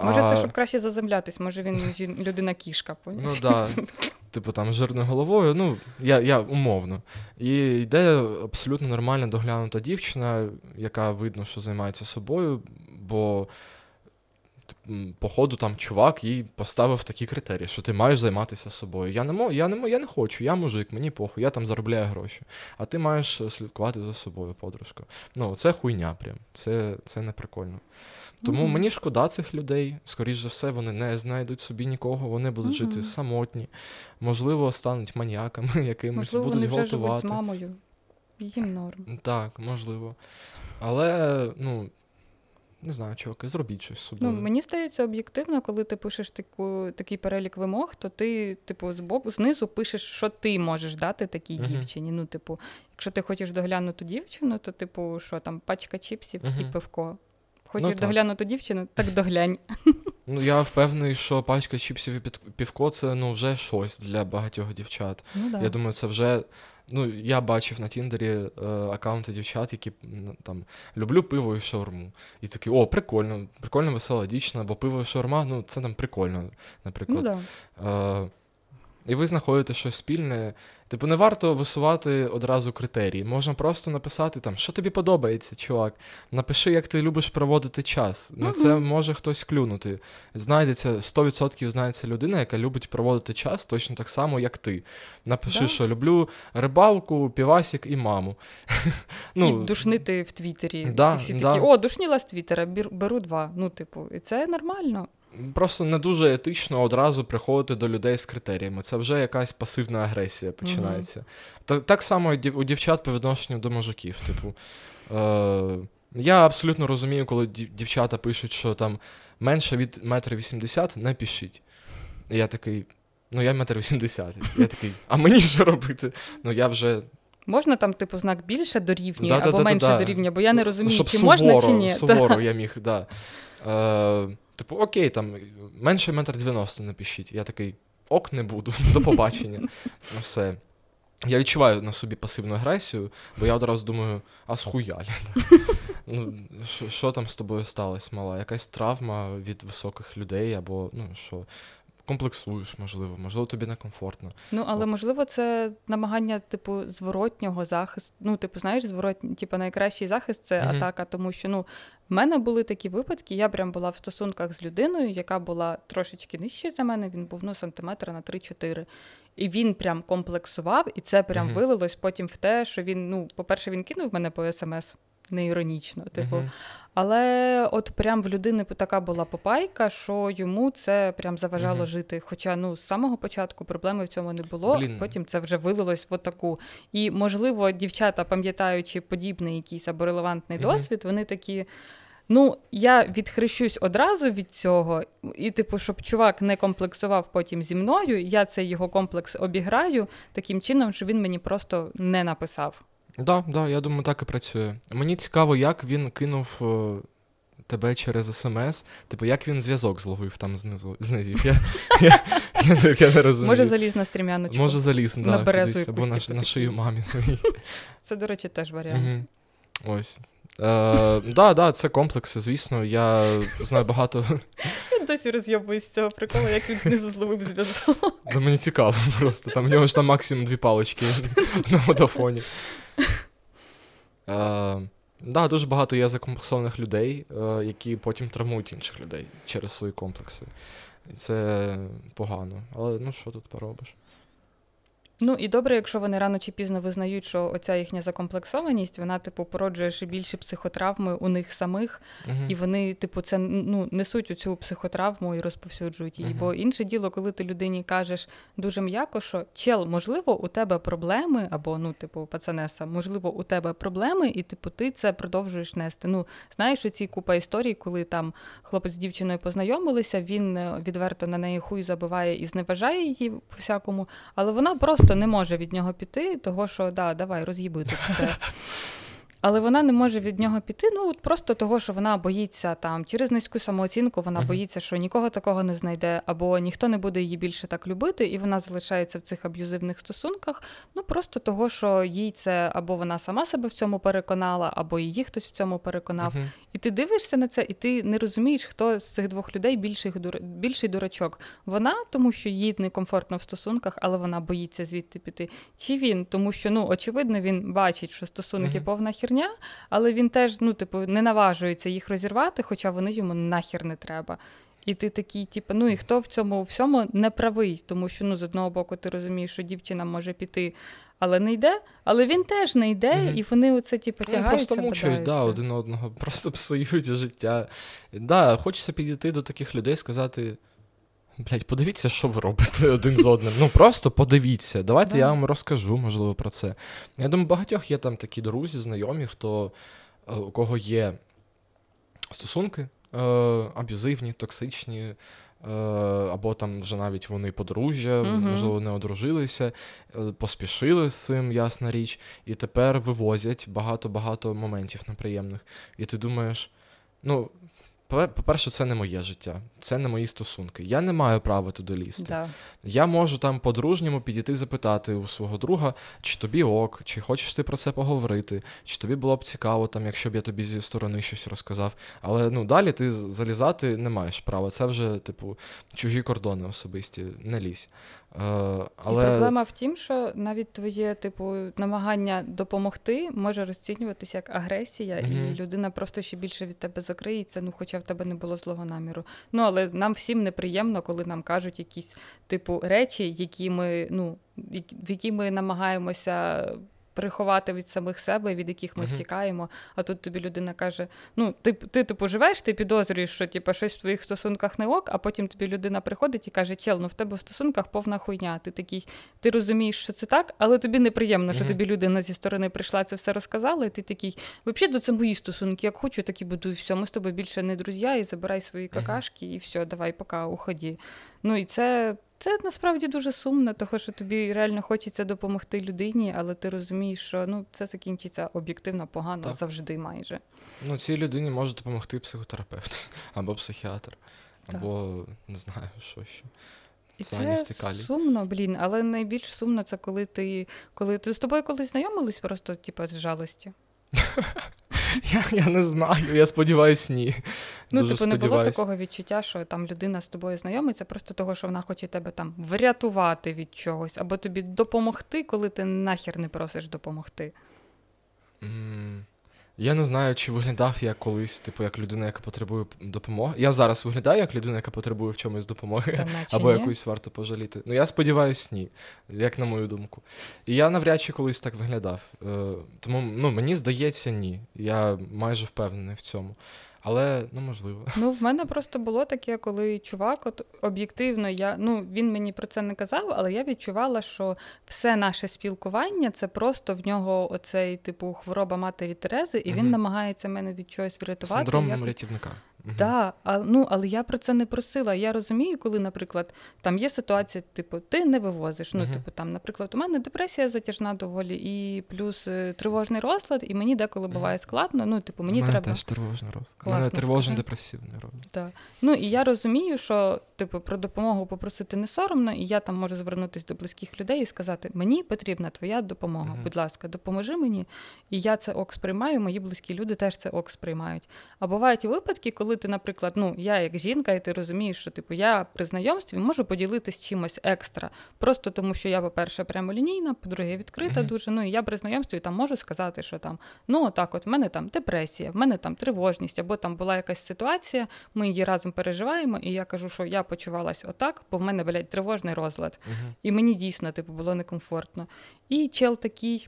Може, це щоб краще заземлятись, може він людина кішка. Ну так. Типу там жирною головою, ну, я я умовно. І йде абсолютно нормальна доглянута дівчина, яка видно, що займається собою, бо, походу, там чувак їй поставив такі критерії, що ти маєш займатися собою. Я не я не, я не хочу, я мужик, мені похуй, я там заробляю гроші. А ти маєш слідкувати за собою, подружка. Ну, це хуйня прям. Це, Це не прикольно. Тому mm-hmm. мені шкода цих людей. Скоріш за все, вони не знайдуть собі нікого, вони будуть mm-hmm. жити самотні, можливо, стануть маніяками якимось, можливо, будуть вони вже гвалтувати. живуть з мамою. Їм норм. Так, можливо. Але, ну. Не знаю, чуваки, зробіть щось собою. Ну, Мені здається, об'єктивно, коли ти пишеш таку, такий перелік вимог, то ти, типу, з боку, знизу пишеш, що ти можеш дати такій uh-huh. дівчині. Ну, типу, якщо ти хочеш доглянути дівчину, то, типу, що там, пачка чіпсів uh-huh. і пивко. Хочеш ну, доглянути дівчину, так доглянь. Ну, я впевнений, що пачка чіпсів і півко це ну, вже щось для багатьох дівчат. Ну, да. Я думаю, це вже. Ну, я бачив на Тіндері е, аккаунти дівчат, які там люблю пиво і шаурму. І такі, о, прикольно, прикольно весела дівчина, бо пиво і шаурма, ну це там прикольно, наприклад. Ну, да. е, і ви знаходите щось спільне. Типу, не варто висувати одразу критерії. Можна просто написати там, що тобі подобається, чувак. Напиши, як ти любиш проводити час. На це може хтось клюнути. Знайдеться 100% знайдеться людина, яка любить проводити час точно так само, як ти. Напиши, да? що люблю рибалку, півасік і маму. ну, І душнити в Твіттері. Да, і всі да. такі, о, душніла з Твіттера, беру два. Ну, типу, і це нормально. Просто не дуже етично одразу приходити до людей з критеріями. Це вже якась пасивна агресія починається. Mm-hmm. Так, так само у дівчат по відношенню до мужиків. Типу, е, я абсолютно розумію, коли дівчата пишуть, що там менше від метра вісімдесят не пишіть. І я такий, ну я метр вісімдесят. Я такий, а мені що робити? Ну я вже. Можна там, типу, знак більше дорівнює да, або да, менше да, дорівнює, бо я не розумію, Щоб чи суворо, можна, чи ні. Суворо я міг, да. Е, Типу, окей, там менше метр дев'яносто напишіть. Я такий ок, не буду, до побачення. Ну, все. Я відчуваю на собі пасивну агресію, бо я одразу думаю, а схуялі. Ну, Що там з тобою сталося, мала? Якась травма від високих людей, або ну що, комплексуєш, можливо, можливо, тобі некомфортно. Ну, але можливо, це намагання, типу, зворотнього захисту. Ну, типу, знаєш, зворотні, типу, найкращий захист це mm-hmm. атака, тому що ну, в мене були такі випадки. Я прям була в стосунках з людиною, яка була трошечки нижче за мене. Він був ну, сантиметра на 3-4. І він прям комплексував, і це прям mm-hmm. вилилось потім в те, що він, ну, по-перше, він кинув мене по смс не іронічно. Типу. Uh-huh. Але от прям в людини така була попайка, що йому це прям заважало uh-huh. жити. Хоча ну з самого початку проблеми в цьому не було, Блін. потім це вже вилилось в таку. І, можливо, дівчата, пам'ятаючи подібний якийсь або релевантний uh-huh. досвід, вони такі. Ну, я відхрещусь одразу від цього, і, типу, щоб чувак не комплексував потім зі мною, я цей його комплекс обіграю таким чином, що він мені просто не написав. Так, да, да, я думаю, так і працює. Мені цікаво, як він кинув о, тебе через смс. Типу, як він зв'язок зловив там знизу знизів. Я я, я, я, я не розумію. Може, заліз на стрім'яночку. Може, заліз, на да, березу кудись, або на, на шию мамі своїй. Це, до речі, теж варіант. Угу. Ось. Так, е, да, да, це комплекси, звісно. Я знаю багато. Я досі роз'єбуюсь з цього приколу, як він знизу зловив зв'язок. Да Мені цікаво просто. Там в нього ж там максимум дві палички на водофоні. Е, да, дуже багато є закомплексованих людей, е, які потім травмують інших людей через свої комплекси. І це погано. Але ну що тут поробиш? Ну і добре, якщо вони рано чи пізно визнають, що оця їхня закомплексованість, вона, типу, породжує ще більше психотравми у них самих, uh-huh. і вони, типу, це ну, несуть оцю психотравму і розповсюджують її. Uh-huh. Бо інше діло, коли ти людині кажеш дуже м'яко, що чел, можливо, у тебе проблеми, або ну, типу, пацанеса, можливо, у тебе проблеми, і типу, ти це продовжуєш нести. Ну, знаєш, оці купа історій, коли там хлопець з дівчиною познайомилися, він е, відверто на неї хуй забиває і зневажає її по всякому, але вона просто просто не може від нього піти, того що да, давай, роз'їби тут все. Але вона не може від нього піти. Ну от просто того, що вона боїться там через низьку самооцінку, вона uh-huh. боїться, що нікого такого не знайде, або ніхто не буде її більше так любити, і вона залишається в цих аб'юзивних стосунках. Ну просто того, що їй це або вона сама себе в цьому переконала, або її хтось в цьому переконав. Uh-huh. І ти дивишся на це, і ти не розумієш, хто з цих двох людей більший більший дурачок. Вона, тому що їй некомфортно в стосунках, але вона боїться звідти піти. Чи він, тому що ну очевидно він бачить, що стосунки uh-huh. повна херня, але він теж ну, типу, не наважується їх розірвати, хоча вони йому нахер не треба. І ти такий, типу, ну і хто в цьому всьому не правий, тому що ну, з одного боку ти розумієш, що дівчина може піти, але не йде, але він теж не йде, mm-hmm. і вони оце типу, тягаються, Просто мучають да, один одного, просто псують життя. Да, Хочеться підійти до таких людей сказати. Блять, подивіться, що ви робите один з одним. Ну просто подивіться. Давайте я вам розкажу, можливо, про це. Я думаю, багатьох є там такі друзі, знайомі, хто е, у кого є стосунки е, аб'юзивні, токсичні, е, або там вже навіть вони подружжя, угу. можливо, не одружилися, поспішили з цим, ясна річ, і тепер вивозять багато-багато моментів неприємних. І ти думаєш, ну. По-перше, це не моє життя, це не мої стосунки. Я не маю права туди лізти. Да. Я можу там по-дружньому підійти запитати у свого друга, чи тобі ок, чи хочеш ти про це поговорити, чи тобі було б цікаво, там, якщо б я тобі зі сторони щось розказав. Але ну далі ти залізати не маєш права. Це вже, типу, чужі кордони особисті, не лізь. Е, але... І проблема в тім, що навіть твоє типу намагання допомогти може розцінюватися як агресія, mm-hmm. і людина просто ще більше від тебе закриється, ну хоча в тебе не було злого наміру. Ну але нам всім неприємно, коли нам кажуть якісь типу речі, які ми ну в які ми намагаємося приховати від самих себе, від яких ми Мгм. втікаємо. А тут тобі людина каже: ну, ти, ти типу живеш, ти підозрюєш, що типу, щось в твоїх стосунках не ок, а потім тобі людина приходить і каже: Чел, ну в тебе в стосунках повна хуйня. Ти такий, ти розумієш, що це так, але тобі неприємно, що тобі людина зі сторони прийшла, це все розказала, і ти такий, взагалі, це мої стосунки. Як хочу, так і буду. І все, ми з тобою більше не друзі, і забирай свої какашки, і все, давай, пока, уході. Ну і це. Це насправді дуже сумно, тому що тобі реально хочеться допомогти людині, але ти розумієш, що ну це закінчиться об'єктивно погано Так. завжди майже. Ну, цій людині може допомогти психотерапевт або психіатр, Так. або не знаю, що ще. І це сумно, блін, але найбільш сумно це коли ти коли ти з тобою колись знайомились просто, типу, з жалості. Я, я не знаю, я сподіваюся, ні. Ну, Дуже типу, не було такого відчуття, що там людина з тобою знайомиться, просто того, що вона хоче тебе там врятувати від чогось, або тобі допомогти, коли ти нахер не просиш допомогти. М, Я не знаю, чи виглядав я колись, типу, як людина, яка потребує допомоги. Я зараз виглядаю як людина, яка потребує в чомусь допомоги. Там, Або ні. якусь варто пожаліти. Ну, я сподіваюся, ні, як на мою думку. І я навряд чи колись так виглядав. Е, тому ну, мені здається, ні. Я майже впевнений в цьому. Але, ну, можливо. Ну, в мене просто було таке, коли чувак, от об'єктивно, я ну він мені про це не казав, але я відчувала, що все наше спілкування це просто в нього оцей типу хвороба матері Терези, і він намагається мене від чогось врятувати. Синдром як... рятівника. Да, а, ну, але я про це не просила. Я розумію, коли, наприклад, там є ситуація, типу, ти не вивозиш. Ну, типу, там, наприклад, у мене депресія затяжна доволі, і плюс е, тривожний розлад, і мені деколи буває складно. Ну, типу, мені треба. теж тривожний розлад. У мене тривожний депресивний розлад. Да. Ну і я розумію, що типу про допомогу попросити не соромно, і я там можу звернутися до близьких людей і сказати: мені потрібна твоя допомога. Мгм. Будь ласка, допоможи мені. І я це ок сприймаю. Мої близькі люди теж це ок сприймають. А бувають і випадки, коли ти, наприклад, ну я як жінка, і ти розумієш, що типу я при знайомстві можу поділитись чимось екстра, просто тому що я, по-перше, прямолінійна, по-друге, відкрита Мгм. дуже. Ну і я при знайомстві там можу сказати, що там ну отак, от в мене там депресія, в мене там тривожність, або там була якась ситуація, ми її разом переживаємо, і я кажу, що я почувалась отак, бо в мене, блядь, тривожний розлад. Мгм. І мені дійсно типу, було некомфортно. І чел такий.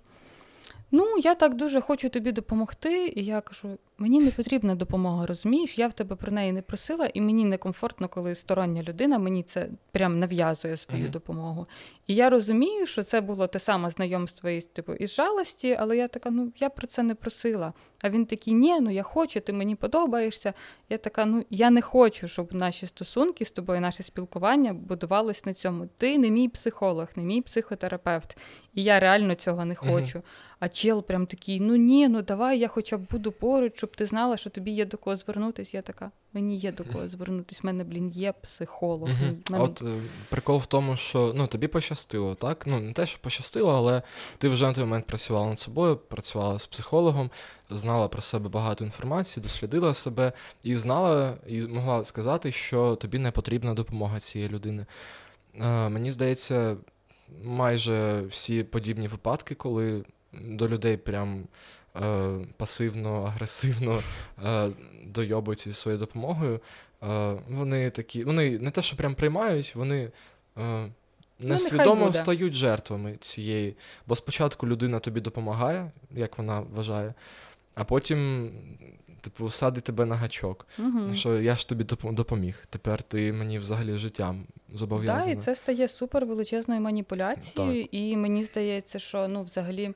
Ну, я так дуже хочу тобі допомогти. І я кажу: мені не потрібна допомога, розумієш? Я в тебе про неї не просила, і мені некомфортно, коли стороння людина мені це прям нав'язує свою Мгм. допомогу. І я розумію, що це було те саме знайомство із типу із жалості, але я така, ну я про це не просила. А він такий, ні, ну я хочу, ти мені подобаєшся. Я така, ну я не хочу, щоб наші стосунки з тобою, наше спілкування будувалось на цьому. Ти не мій психолог, не мій психотерапевт. І я реально цього не хочу. А чел прям такий: ну ні, ну давай я хоча б буду поруч, щоб ти знала, що тобі є до кого звернутися. Я така, мені є до кого звернутися. В мене, блін, є психолог. В мене... От е, прикол в тому, що ну, тобі пощастило, так? Ну, не те, що пощастило, але ти вже на той момент працювала над собою, працювала з психологом, знала про себе багато інформації, дослідила себе і знала, і могла сказати, що тобі не потрібна допомога цієї людини. Е, мені здається, майже всі подібні випадки, коли до людей прям е, пасивно, агресивно е, дойобуються зі своєю допомогою. Е, вони такі, вони не те, що прям приймають, вони е, Ну, несвідомо буде. стають жертвами цієї. Бо спочатку людина тобі допомагає, як вона вважає, а потім, типу, садить тебе на гачок. Мгм. Що я ж тобі допо- допоміг. Тепер ти мені взагалі життям Да, зобов'язаний. і це стає супер величезною маніпуляцією, і мені здається, що ну, взагалі,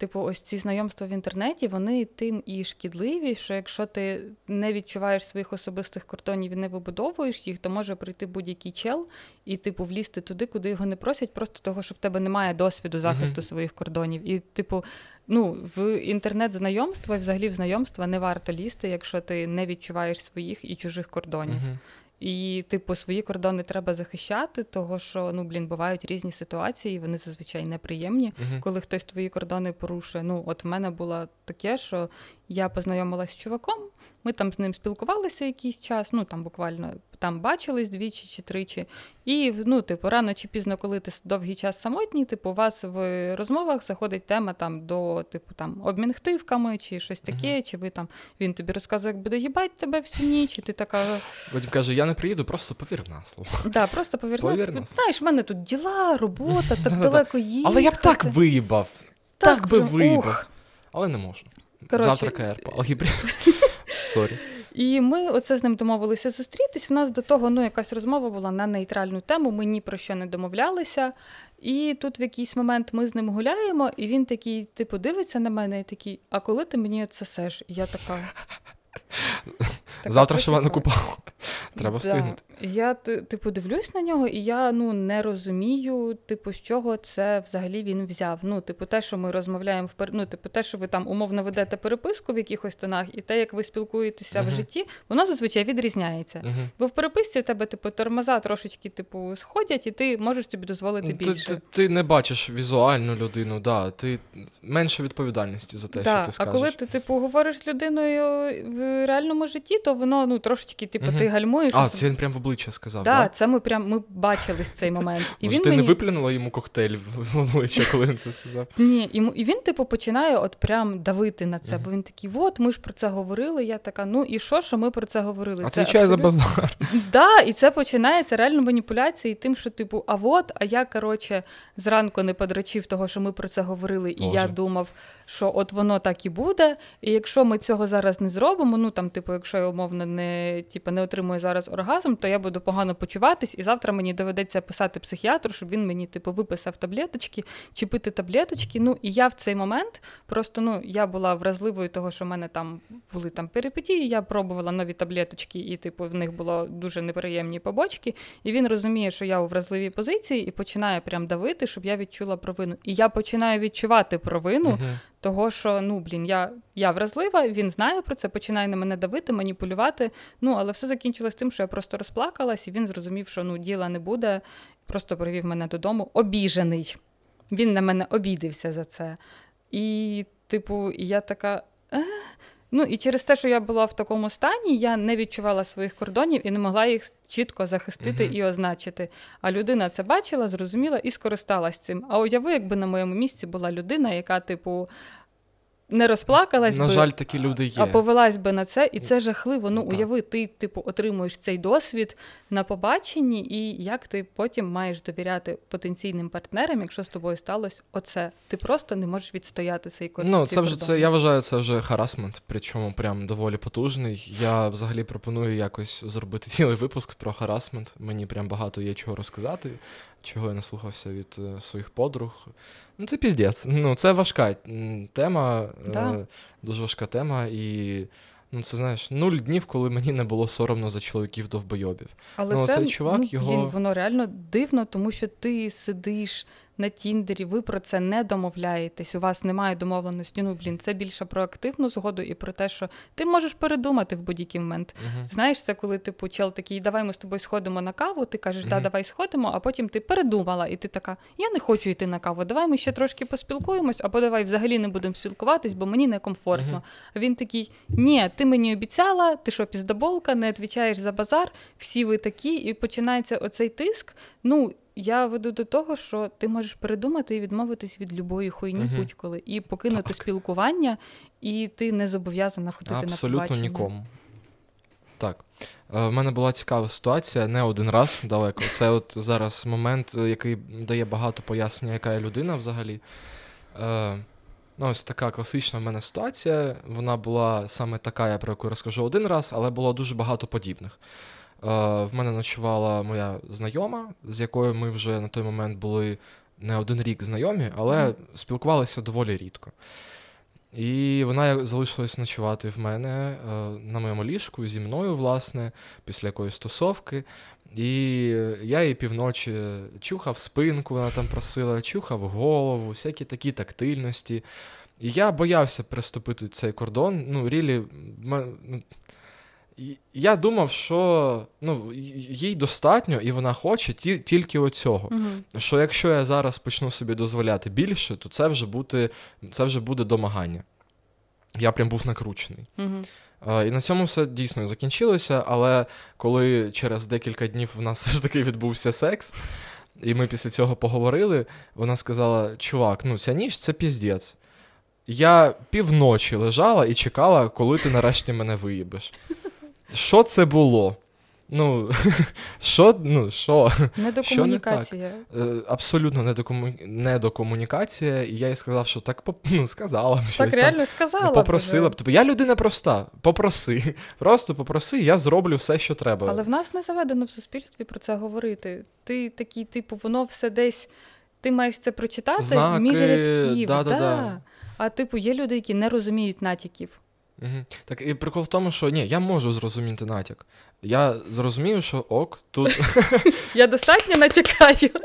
типу, ось ці знайомства в інтернеті, вони тим і шкідливі, що якщо ти не відчуваєш своїх особистих кордонів і не вибудовуєш їх, то може прийти будь-який чел і, типу, влізти туди, куди його не просять, просто того, що в тебе немає досвіду захисту Мгм. своїх кордонів. І, типу, ну, в інтернет-знайомства і взагалі в знайомства не варто лізти, якщо ти не відчуваєш своїх і чужих кордонів. Мгм. І, типу, свої кордони треба захищати, того що ну блін, бувають різні ситуації, вони зазвичай неприємні. Мгм. Коли хтось твої кордони порушує. Ну, от в мене було таке, що я познайомилася з чуваком, ми там з ним спілкувалися якийсь час, ну там буквально там бачились двічі чи тричі. І ну, типу, рано чи пізно, коли ти довгий час самотній, типу, у вас в розмовах заходить тема там до типу там обмін хтивками чи щось таке, Мгм. чи ви там він тобі розказує, як буде їбать тебе всю ніч, і ти така. Потім каже, я не приїду, просто повір на слово. Да, просто повір, Повір нас, нас. Знаєш, в мене тут діла, робота, так далеко їхати. Але я б так виїбав. так би виїбав. ух. Але не можу. Коротше, Завтра КР по алгебрі. Сорі. І ми оце з ним домовилися зустрітись. У нас до того ну, якась розмова була на нейтральну тему, ми ні про що не домовлялися. І тут в якийсь момент ми з ним гуляємо, і він такий, типу, дивиться на мене і такий, а коли ти мені відсосеш? І я така. така Завтра ще почекай. купав. Треба встигнути. Да. Я ти- типу дивлюсь на нього, і я ну не розумію, типу, з чого це взагалі він взяв. Ну, типу, те, що ми розмовляємо в пер... ну, типу, те, що ви там умовно ведете переписку в якихось тонах, і те, як ви спілкуєтеся в житті, воно зазвичай відрізняється. Мгм. Бо в переписці в тебе, типу, тормоза трошечки, типу, сходять, і ти можеш собі дозволити більше. Ти, ти, ти не бачиш візуальну людину, да, ти менше відповідальності за те, Да, що ти а коли ти, типу, говориш з людиною в реальному житті, то воно ну трошечки, типу, ти гальмуєш. А, це він прям в обличчя сказав, да, да? це ми прям ми бачились в цей момент. І Може, він ти мені... не виплюнула йому коктейль в обличчя, коли він це сказав? Ні, і, і він, типу, починає от прям давити на це, бо він такий, от, ми ж про це говорили. Я така, ну і що, що ми про це говорили? Це Отвічай за абсолютно- базар. Да, і це починається реально маніпуляції тим, що, типу, а от, а я, коротше, зранку не подрачив того, що ми про це говорили, і я думав, що от воно так і буде. І якщо ми цього зараз не зробимо, ну там, типу, якщо я умовно не, типу, не отримую зараз оргазм, то я буду погано почуватись, і завтра мені доведеться писати психіатру, щоб він мені, типу, виписав таблеточки, чи пити таблеточки. Ну, і я в цей момент просто ну, я була вразливою того, що в мене там були там перипетії, я пробувала нові таблеточки, і, типу, в них було дуже неприємні побочки. І він розуміє, що я у вразливій позиції, і починає прям давити, щоб я відчула провину. І я починаю відчувати провину. Мгм. Того, що ну блін, я, я вразлива, він знає про це, починає на мене давити, маніпулювати. Ну, але все закінчилось тим, що я просто розплакалась, і він зрозумів, що ну діла не буде. Просто привів мене додому обіжений. Він на мене обідився за це. І, типу, я така. Е? Ну і через те, що я була в такому стані, я не відчувала своїх кордонів і не могла їх чітко захистити Мгм. і означити. А людина це бачила, зрозуміла і скористалась цим. А уяви, якби на моєму місці була людина, яка, типу, не розплакалась На би, жаль, такі люди є. а повелась би на це, і це жахливо. Ну, Так. уяви, ти, типу, отримуєш цей досвід на побаченні, і як ти потім маєш довіряти потенційним партнерам, якщо з тобою сталося оце. Ти просто не можеш відстояти цей кордон. Ну, це вже це, я вважаю, це вже харасмент, причому прям доволі потужний. Я взагалі пропоную якось зробити цілий випуск про харасмент. Мені прям багато є чого розказати, чого я наслухався від е, своїх подруг. Ну, це піздець. Ну, це важка тема, Да. е, дуже важка тема, і ну, це знаєш, нуль днів, коли мені не було соромно за чоловіків довбойобів. Але Ну, це, цей чувак, ну, його- блін, воно реально дивно, тому що ти сидиш на Тіндері, ви про це не домовляєтесь, у вас немає домовленості. Ну, блін, це більше про активну згоду і про те, що ти можеш передумати в будь-який момент. Угу. Знаєш, це коли типу чел такий, давай ми з тобою сходимо на каву. Ти кажеш, да, Мгм. давай сходимо, а потім ти передумала, і ти така: я не хочу йти на каву. Давай ми ще трошки поспілкуємось, або давай взагалі не будемо спілкуватись, бо мені некомфортно. Мгм. А він такий: ні, ти мені обіцяла, ти що, піздоболка, не відповідаєш за базар, всі ви такі, і починається оцей тиск. Ну. Я веду до того, що ти можеш передумати і відмовитись від любої хуйні Мгм. будь-коли, і покинути Так. спілкування, і ти не зобов'язана ходити на Абсолютно нікому. Так. Е, В мене була цікава ситуація, не один раз далеко. Це от зараз момент, е, який дає багато пояснення, яка я людина взагалі. Е, Ну, ось така класична в мене ситуація. Вона була саме така, я про яку розкажу один раз, але було дуже багато подібних. Е, В мене ночувала моя знайома, з якою ми вже на той момент були не один рік знайомі, але Мгм. спілкувалися доволі рідко. І вона залишилась ночувати в мене е, на моєму ліжку зі мною, власне, після якоїсь стосовки. І я їй півночі чухав спинку, вона там просила, чухав голову, всякі такі тактильності. І я боявся переступити цей кордон. Ну, рілі, я думав, що ну, їй достатньо, і вона хоче ті, тільки оцього. Мгм. Що якщо я зараз почну собі дозволяти більше, то це вже буде, це вже буде домагання. Я прям був накручений. Мгм. Е, І на цьому все дійсно закінчилося, але коли через декілька днів у нас все ж таки відбувся секс, і ми після цього поговорили, вона сказала: чувак, ну ця ніч це піздець. Я півночі лежала і чекала, коли ти нарешті мене виїбеш. Що це було? Ну, що? Ну, що? Недокомунікація. Що не так? Абсолютно недокому... недокомунікація. І я їй сказав, що так ну, сказала б щось. Так реально там, сказала. Ну, попросила б. Типу, я людина проста. Попроси. Просто попроси, я зроблю все, що треба. Але в нас не заведено в суспільстві про це говорити. Ти такий, типу, воно все десь. Ти маєш це прочитати Знаки, між рядків. Да, да, да. А типу, є люди, які не розуміють натяків. Угу. Так і прикол в тому, що ні, я можу зрозуміти натяк. Я зрозумію, що ок, тут. Я достатньо натякаю.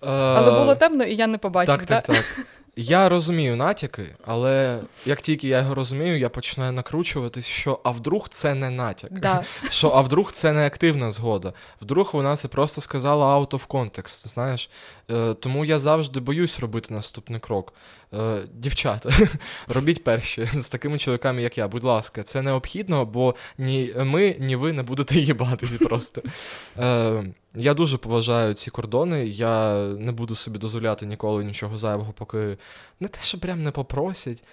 Але було темно, і я не побачив. Так, так, так. Я розумію натяки, але як тільки я його розумію, я починаю накручуватись, що а вдруг це не натяк. Да. Що а вдруг це не активна згода. Вдруг вона це просто сказала out of context, знаєш. Е, Тому я завжди боюсь робити наступний крок. Е, Дівчата, робіть перші з такими чоловіками, як я. Будь ласка, це необхідно, бо ні ми, ні ви не будете їбатися просто. Е, я дуже поважаю ці кордони. Я не буду собі дозволяти ніколи нічого зайвого, поки не те, що прям не попросять.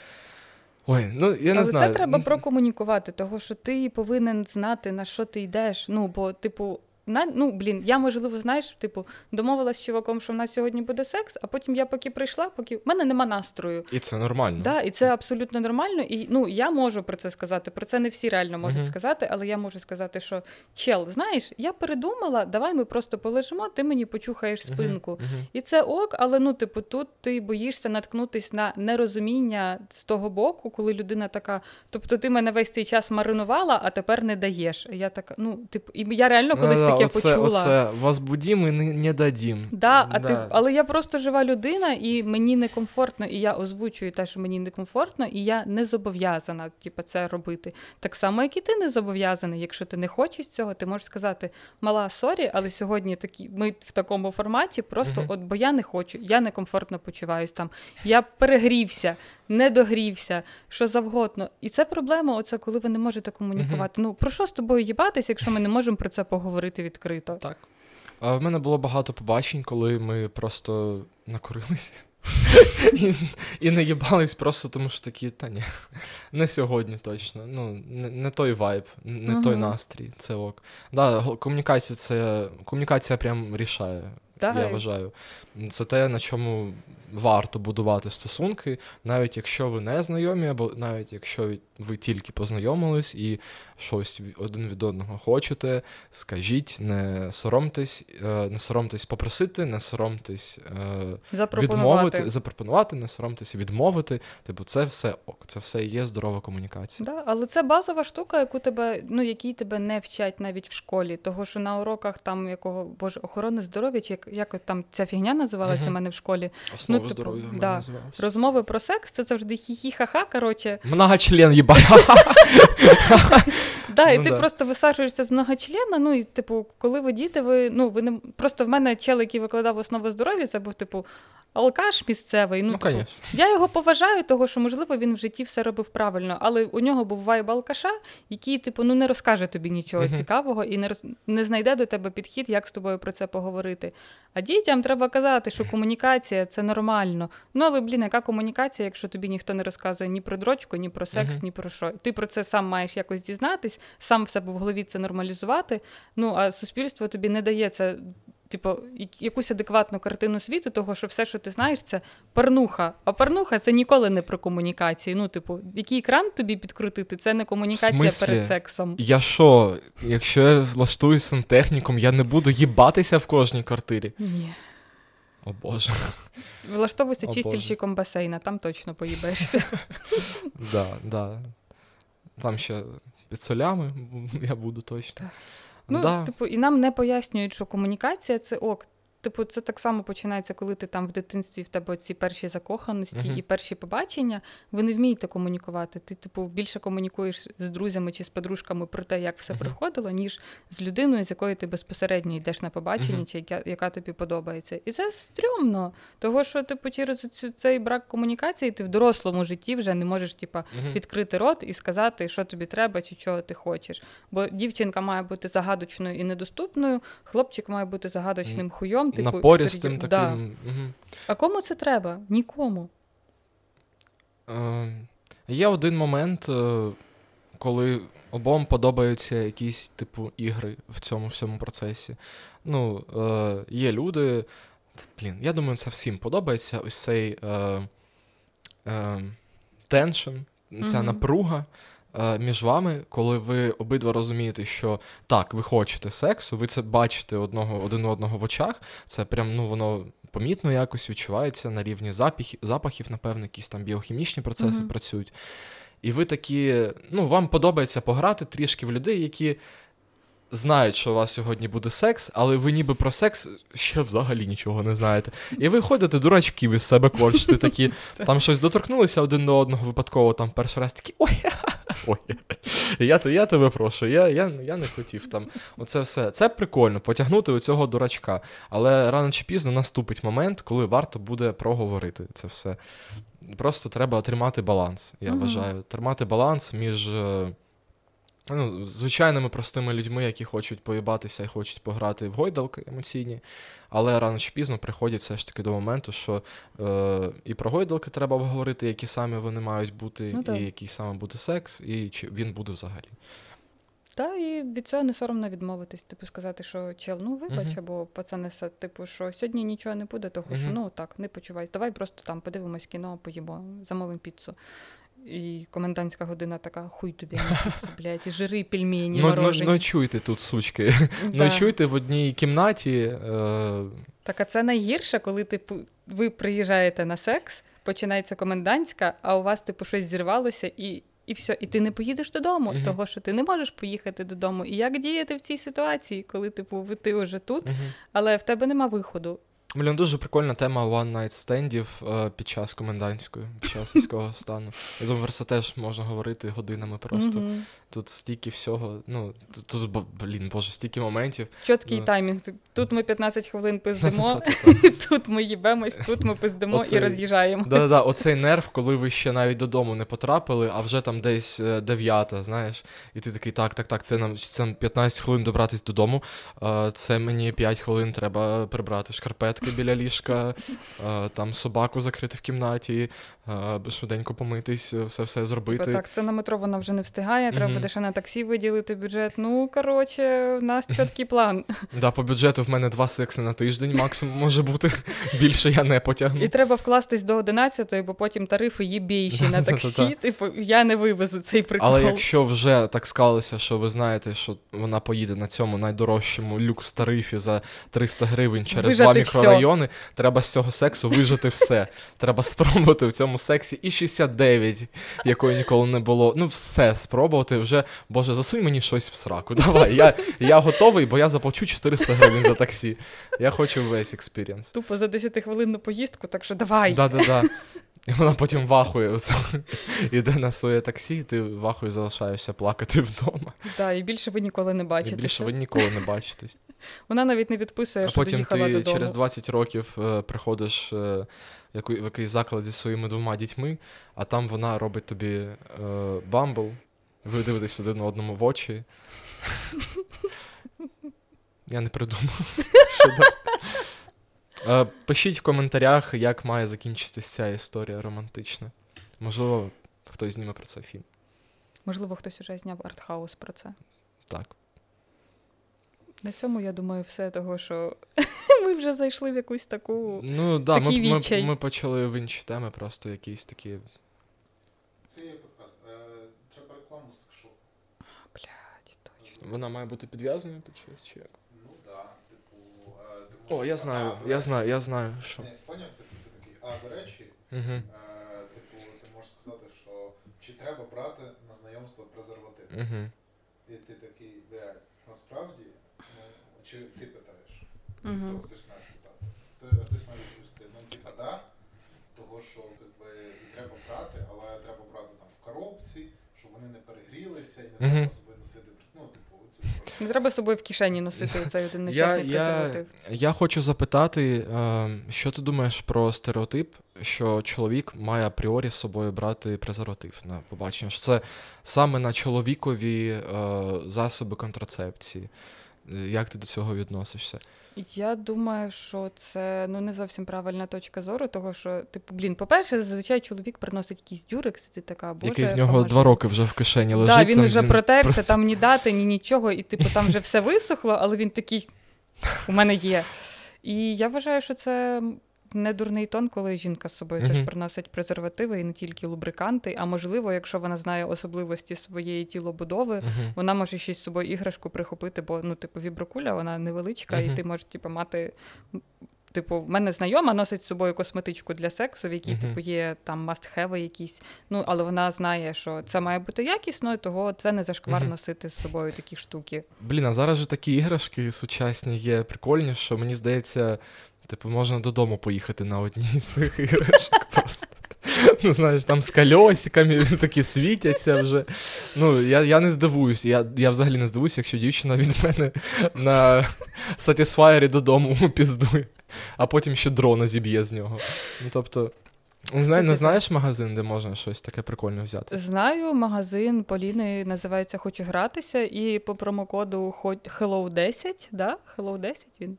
Ой, ну я не Але знаю. це треба прокомунікувати, того що ти повинен знати, на що ти йдеш. Ну, бо, типу, ну, блін, я, можливо, знаєш, типу, домовилась з чуваком, що в нас сьогодні буде секс, а потім я поки прийшла, поки в мене нема настрою. І це нормально. Да, І це абсолютно нормально. І ну, я можу про це сказати. Про це не всі реально можуть uh-huh. сказати, але я можу сказати, що чел, знаєш, я передумала, давай ми просто полежимо, ти мені почухаєш спинку. Uh-huh. Uh-huh. І це ок, але ну, типу, тут ти боїшся наткнутись на нерозуміння з того боку, коли людина така, тобто ти мене весь цей час маринувала, а тепер не даєш. Я така, ну, типу, і я реально колись ну, таке оце, почула. Оце возбудім і не, не дадім. Да, а да. Ти, але я просто жива людина, і мені некомфортно, і я озвучую те, що мені некомфортно, і я не зобов'язана типу, це робити. Так само, як і ти не зобов'язаний. Якщо ти не хочеш цього, ти можеш сказати, мала, сорі, але сьогодні такі ми в такому форматі, просто uh-huh. от бо я не хочу, я некомфортно почуваюсь там. Я перегрівся, не догрівся, що завгодно. І це проблема, оце коли ви не можете комунікувати. Uh-huh. Ну про що з тобою їбатись, якщо ми не можемо про це поговорити відкрито? Так. А в мене було багато побачень, коли ми просто накурилися. І і не їбались просто тому, що такі, та ні, не сьогодні точно. Ну, Не не той вайб, не uh-huh. той настрій, це ок. Да, Комунікація це комунікація прям рішає, так. я вважаю. Це те, на чому варто будувати стосунки, навіть якщо ви не знайомі, або навіть якщо ви тільки познайомились і щось один від одного хочете, скажіть, не соромтесь, е, не соромтесь попросити, не соромтесь е, відмовити, запропонувати, не соромтесь відмовити. Типу, це все ок, це все є здорова комунікація. Да, але це базова штука, яку тебе, ну якій тебе не вчать навіть в школі, того що на уроках там якого боже охорони здоров'я, чи як, як там ця фігня називалася uh-huh. у мене в школі. Основи ну, типу, здоров'я да, розмови про секс, це завжди хі-хі-ха-ха. Коротше, многочлен їба. Да, і ну, ти да. просто висаджуєшся з многочлена, ну і типу, коли ви діти, ви ну ви не просто в мене чел, який викладав основи здоров'я, це був типу алкаш місцевий. Ну, ну типу, я його поважаю, того що можливо він в житті все робив правильно, але у нього був вайб алкаша, який, типу, ну не розкаже тобі нічого uh-huh. цікавого і не роз... не знайде до тебе підхід, як з тобою про це поговорити. А дітям треба казати, що комунікація це нормально. Ну але блін, яка комунікація, якщо тобі ніхто не розказує ні про дрочку, ні про секс, uh-huh. ні про що. Ти про це сам маєш якось дізнатись, сам в себе в голові це нормалізувати. Ну а суспільство тобі не дає це типу, якусь адекватну картину світу, того, що все, що ти знаєш, це парнуха. А парнуха це ніколи не про комунікацію. Ну, типу, який екран тобі підкрутити, це не комунікація перед сексом. Я що, якщо я влаштую сантехніком, я не буду їбатися в кожній квартирі? Ні. О Боже. Влаштовуйся чистільщиком басейна, там точно поїбешся. Да, да. Там ще під солями я буду точно. Ну, да. типу, і нам не пояснюють, що комунікація це ок. Типу, це так само починається, коли ти там в дитинстві в тебе ці перші закоханості uh-huh. і перші побачення. Ви не вмієте комунікувати. Ти, типу, більше комунікуєш з друзями чи з подружками про те, як все uh-huh. проходило, ніж з людиною, з якою ти безпосередньо йдеш на побачення, uh-huh. чи яка, яка тобі подобається. І це стрьомно. Того, що типу, через цю, цей брак комунікації ти в дорослому житті вже не можеш типу, відкрити рот і сказати, що тобі треба чи чого ти хочеш. Бо дівчинка має бути загадочною і недоступною, хлопчик має бути загадочним хуйом типу, напористим таким. Да. Угу. А кому це треба? Нікому. Е, Є один момент, е, коли обом подобаються якісь типу ігри в цьому всьому процесі. Ну, е, є люди. Блін, я думаю, це всім подобається ось цей е, е, теншн, ця Мгм. напруга. Е, Між вами, коли ви обидва розумієте, що так, ви хочете сексу, ви це бачите одного один одного в очах, це прям ну воно помітно якось відчувається на рівні запахів, запахів, напевно, якісь там біохімічні процеси Мгм. працюють. І ви такі, ну, вам подобається пограти трішки в людей, які знають, що у вас сьогодні буде секс, але ви ніби про секс ще взагалі нічого не знаєте. І ви ходите дурачків із себе корчите такі, там щось доторкнулися один до одного випадково, там перший раз такі ой, ой. Я, то- я тебе прошу, я, я, я не хотів там. Оце все. Це прикольно, потягнути у цього дурачка. Але рано чи пізно наступить момент, коли варто буде проговорити це все. Просто треба тримати баланс, я Мгм. вважаю. Тримати баланс між. Ну, звичайними простими людьми, які хочуть поїбатися і хочуть пограти в гойдалки емоційні, але рано чи пізно приходять все ж таки до моменту, що е, і про гойдалки треба обговорити, які саме вони мають бути, Ну, і який саме буде секс, і чи він буде взагалі. Та і від цього не соромно відмовитись, типу сказати, що чел, ну вибач, Мгм. або типу, що сьогодні нічого не буде, того що ну так, не почувайся. Давай просто там подивимось кіно, поїмо, замовимо піцу. І комендантська година така, хуй тобі блядь, і жири пельмені, Ну, ну, морожені. ночуйте тут, сучки. Ночуйте в одній кімнаті. Е, Так, а це найгірше, коли типу, ви приїжджаєте на секс, починається комендантська, а у вас, типу, щось зірвалося, і, і все, і ти не поїдеш додому, Мгм. того що ти не можеш поїхати додому. І як діяти в цій ситуації, коли типу, ти вже тут, мгм. але в тебе нема виходу. Блін, дуже прикольна тема one night стендів е, під час комендантської, під час військового стану. Я думаю, про це теж можна говорити годинами просто. Мгм. Тут стільки всього. Ну, тут, блін, боже, стільки моментів. Чіткий Да. таймінг. Тут ми 15 хвилин пиздимо, тут ми їбемось, тут ми пиздимо Оцей- і роз'їжджаємось. Да-да-да, оцей нерв, коли ви ще навіть додому не потрапили, а вже там десь е, дев'ята, знаєш, і ти такий, так, так, так, це нам це нам 15 хвилин добратись додому. е, Це мені 5 хвилин треба прибрати шкарпетки біля ліжка, е, там собаку закрити в кімнаті, швиденько помитись, е, все все зробити. Типа, так, це на метро вона вже не встигає, треба Мгм. буде ще на таксі виділити бюджет. Ну, коротше, у нас чіткий план. Да, по бюджету в мене два секси на тиждень максимум може бути. Більше я не потягну. І треба вкластись до 11-ї, бо потім тарифи є більші на таксі. Типу, я не вивезу цей прикол. Але якщо вже так склалося, що ви знаєте, що вона поїде на цьому найдорожчому люкс тарифі за 300 гривень через два мікрорайони, треба з цього сексу вижити все. Треба спробувати в цьому сексі і 69, якої ніколи не було. Ну, все спробувати. Вже, Боже, засунь мені щось в сраку. Давай. Я, я готовий, бо я заплачу 400 гривень за таксі. Я хочу весь експірієнс. Тупо за 10-хвилинну поїздку, так що давай. Да-да-да. І вона потім вахує, іде на своє таксі, і ти вахою залишаєшся плакати вдома. Да, і більше ви ніколи не І більше ви ніколи не бачитесь. Вона навіть не відписує, А що потім доїхала ти додому. через 20 років е, приходиш е, в яку- в якийсь заклад зі своїми двома дітьми, а там вона робить тобі е, бамбл, ви дивитесь один одному в очі. Я не придумав. Е, Пишіть в коментарях, як має закінчитися ця історія романтична. Можливо, хтось зніме про це фільм. Можливо, хтось уже зняв артхаус про це. Так. На цьому, я думаю, все того, що ми вже зайшли в якусь таку. Ну да, ми, Такий ми, відчай. ми почали в інші теми, просто якісь такі. Це є подкаст. Е, треба рекламу з секшопу. Блядь, точно. Вона має бути підв'язаною під щось чи як? Ну да, типу. Е, О, я знаю, А, я знаю, я знаю, що. поняв, ти, ти такий. А, до речі, Угу. е, типу, ти можеш сказати, що чи треба брати на знайомство презерватив? Угу. І ти такий, блядь, насправді, чи ти питаєш? Хто хтось має спитати. Хтось має відповісти. Ну, типа, да, того, що якби, і треба брати, але треба брати там в коробці, щоб вони не перегрілися і не треба собі носити. Ну, типу, цю. Не треба з собою в кишені носити цей один нещасний я, презерватив. я хочу запитати, е, що ти думаєш про стереотип, що чоловік має апріорі з собою брати презерватив на побачення? Що це саме на чоловікові е, засоби контрацепції? Як ти до цього відносишся? Я думаю, що це ну не зовсім правильна точка зору, того що, типу, блін, по-перше, зазвичай чоловік приносить якийсь дюрекс, і ти така боже. Який в нього поможе». два роки вже в кишені лежить. Да, він там вже протерся, там ні дати, ні нічого, і типу там вже все висохло, але він такий у мене є. І я вважаю, що це не дурний тон, коли жінка з собою теж приносить презервативи і не тільки лубриканти. А можливо, якщо вона знає особливості своєї тілобудови, Мгм. вона може ще з собою іграшку прихопити, бо ну, типу, віброкуля, вона невеличка, і ти можеш типу, мати. Типу, в мене знайома носить з собою косметичку для сексу, в якій Мгм. типу є там must-have якісь. Ну, але вона знає, що це має бути якісно, і того це не зашквар Мгм. носити з собою такі штуки. Блін, а зараз же такі іграшки сучасні є прикольні, що мені здається, типу, можна додому поїхати на одній з цих іграшок просто. Ну, знаєш, там з кольосиками такі світяться вже. Ну, я, я не здивуюсь. Я, я взагалі не здивуюсь, якщо дівчина від мене на Satisfyer додому піздує, а потім ще дрона зіб'є з нього. Ну, тобто, не, знаю, не знаєш магазин, де можна щось таке прикольне взяти? Знаю, магазин Поліни називається Хочу гратися, і по промокоду Hello 10, да? Hello 10 він.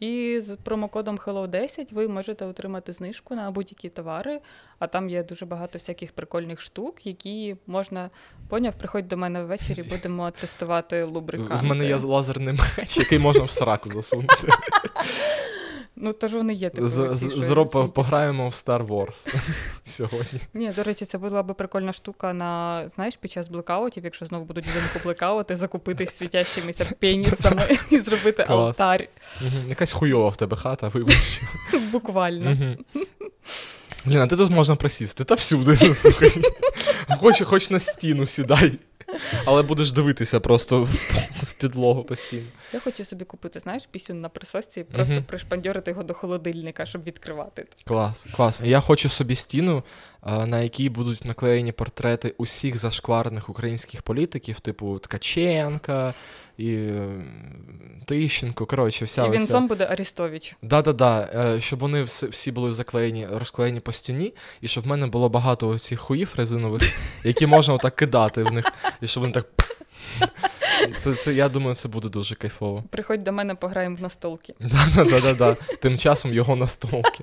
І з промокодом Hello 10 ви можете отримати знижку на будь-які товари, а там є дуже багато всяких прикольних штук, які можна. Поняв, приходь до мене ввечері, будемо тестувати лубриканти. В мене є лазерний меч, який можна в сраку засунути. Ну, тож вони є типу. З, ці, з, що з Ро світяться. пограємо в Star Wars сьогодні. Ні, до речі, це була би прикольна штука на знаєш, під час блекаутів, якщо знову будуть взимку блекаути, закупитись світящимися пенісами і зробити алтарь. Якась хуйова в тебе хата, вибач. Буквально. Блін, а ти тут можна присісти, та всюди, слухай. Хоч на стіну сідай. Але будеш дивитися просто в, підлогу постійно. Я хочу собі купити, знаєш, пісню на присосці і просто Мгм. пришпандьорити його до холодильника, щоб відкривати. Клас, клас. Я хочу собі стіну, на якій будуть наклеєні портрети усіх зашкварених українських політиків, типу Ткаченка і Тищенко. Коротше, вся і він оця- буде Арістович. Да-да-да, е, щоб вони всі, були заклеєні, розклеєні по стіні, і щоб в мене було багато цих хуїв резинових, які можна отак кидати в них, і щоб вони так. Це, це, я думаю, це буде дуже кайфово. Приходь до мене, пограємо в настолки. Да-да-да-да. Тим часом його настолки.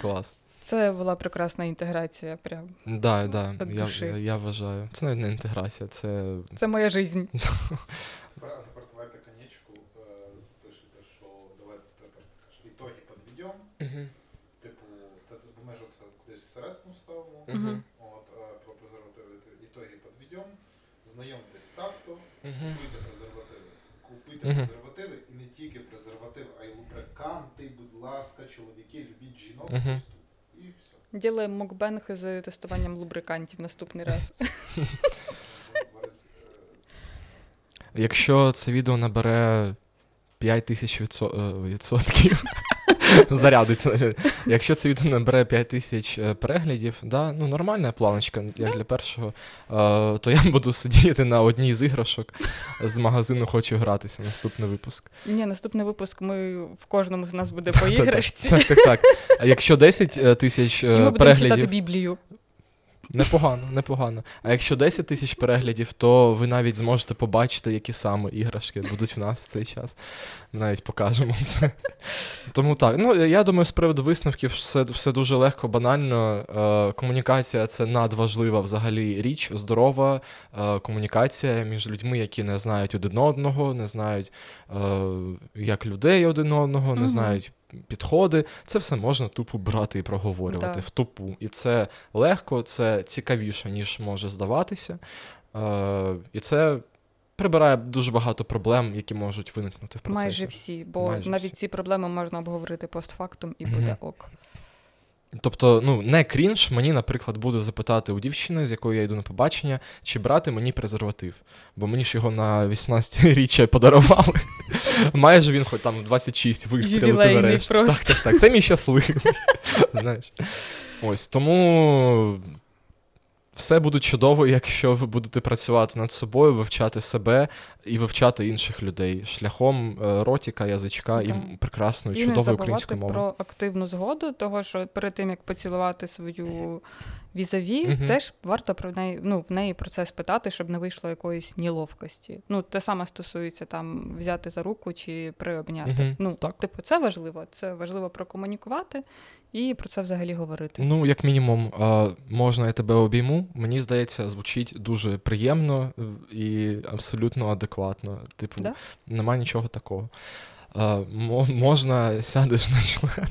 Клас. Це була прекрасна інтеграція. Прям. Да, да, я, душі. я, я вважаю. Це навіть не інтеграція, це. Це моя жизнь. Тепер давайте конечку е, запишете, що давайте тепер ітоги підведемо. Типу, та ти ми ж оце кудись всередину вставимо. Мгм. От, е, про презервативи ітоги підведемо. Знайомтесь з такту, Мгм. купуйте презервативи. Купуйте презервативи і не тільки презервативи, а й лубриканти, будь ласка, чоловіки, любіть жінок. І все. Ділаємо мукбенг з тестуванням лубрикантів наступний раз. Якщо це відео набере 5 тисяч е, відсотків. Зарядиться. Якщо це відео набере 5 тисяч е, переглядів, да, ну нормальна планочка як для першого, е, то я буду сидіти на одній з іграшок з магазину Хочу гратися. Наступний випуск. Ні, наступний випуск ми в кожному з нас буде по іграшці. Так, так, так. А якщо 10 е, тисяч е, ми будемо читати переглядів, Біблію. Непогано, непогано. А якщо 10 тисяч переглядів, то ви навіть зможете побачити, які саме іграшки будуть в нас в цей час. Ми навіть покажемо це. Тому так. Ну, я думаю, з приводу висновків все, все дуже легко, банально. Е, комунікація це надважлива взагалі річ, здорова е, комунікація між людьми, які не знають один одного, не знають е, як людей один одного, не знають підходи. Це все можна тупо брати і проговорювати Да. в тупу. І це легко, це цікавіше, ніж може здаватися. Е, і це прибирає дуже багато проблем, які можуть виникнути в процесі. Майже всі, бо Майже навіть всі. ці проблеми можна обговорити постфактум і буде ок. Тобто, ну, не крінж, мені, наприклад, буде запитати у дівчини, з якою я йду на побачення, чи брати мені презерватив. Бо мені ж його на 18-річчя подарували. Майже він хоч там 26 вистрілити нарешті. Так, так, так. Це мій щасливий. Знаєш. Ось тому все буде чудово, якщо ви будете працювати над собою, вивчати себе і вивчати інших людей шляхом е, ротіка, язичка Так. і прекрасної, І не чудової української мови. про активну згоду, того що перед тим як поцілувати свою візаві, Мгм. теж варто про неї ну в неї про це спитати, щоб не вийшло якоїсь ніловкості. Ну те саме стосується там взяти за руку чи приобняти. Мгм. Ну Так. типу, це важливо. Це важливо прокомунікувати і про це взагалі говорити. Ну, як мінімум, можна я тебе обійму. Мені здається, звучить дуже приємно і абсолютно адекватно. Типу, Да? нема нічого такого. Можна сядеш на член.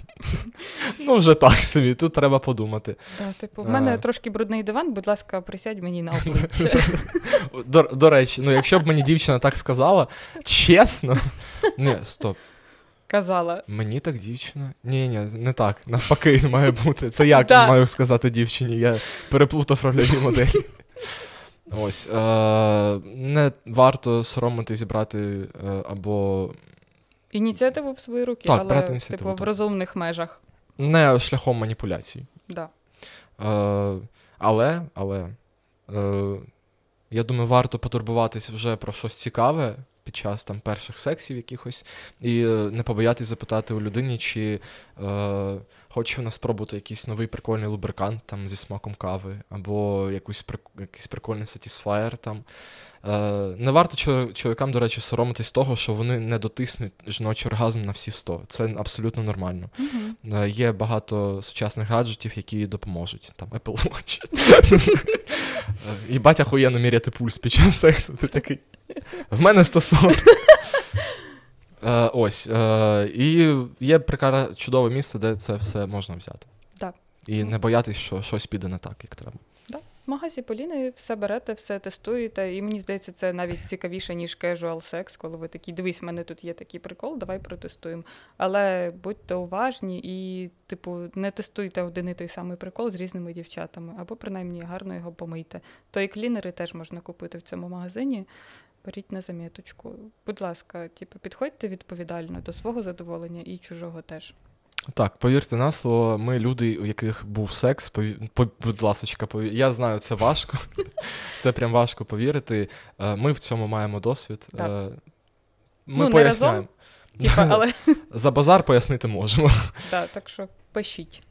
ну, вже так собі, тут треба подумати. Да, типу, в мене А. трошки брудний диван, будь ласка, присядь мені на обличчя. До, до речі, ну якщо б мені дівчина так сказала, чесно. Ні, стоп. Казала. Мені так дівчина. Ні, ні, не так. Навпаки, має бути. Це як Да. маю сказати дівчині? Я переплутав рольові моделі. Ось. Е, не варто соромитись брати е, або Ініціативу в свої руки, Так, але типу в розумних межах. не шляхом маніпуляцій. Да. Е, але, але е, я думаю, варто потурбуватись вже про щось цікаве під час там перших сексів якихось, і е, не побоятись запитати у людині, чи е, хоче вона спробувати якийсь новий прикольний лубрикант там зі смаком кави, або якусь прик- якийсь прикольний сатісфаєр там. Е, не варто чоловікам, до речі, соромитись того, що вони не дотиснуть жіночий оргазм на всі 100. Це абсолютно нормально. Угу. Е, Є багато сучасних гаджетів, які допоможуть. Там Apple Watch. Е, І батя охуєнно міряти пульс під час сексу. Ти такий. В мене 140. Е, Ось. е, І є прикара чудове місце, де це все можна взяти. Так. І не боятись, що щось піде не так, як треба. Да. В магазі Поліни все берете, все тестуєте, і мені здається, це навіть цікавіше, ніж casual секс, коли ви такі, дивись, в мене тут є такий прикол, давай протестуємо. Але будьте уважні і, типу, не тестуйте один і той самий прикол з різними дівчатами, або принаймні гарно його помийте. То і клінери теж можна купити в цьому магазині. Беріть на заміточку. Будь ласка, типу, підходьте відповідально до свого задоволення і чужого теж. Так, повірте на слово, ми люди, у яких був секс, пові... по- будь ласочка, пові... я знаю, це важко. це прям важко повірити. Е, Ми в цьому маємо досвід. Так. Е, Ми Ну, не поясняємо. Але За базар пояснити можемо. да, так що пишіть.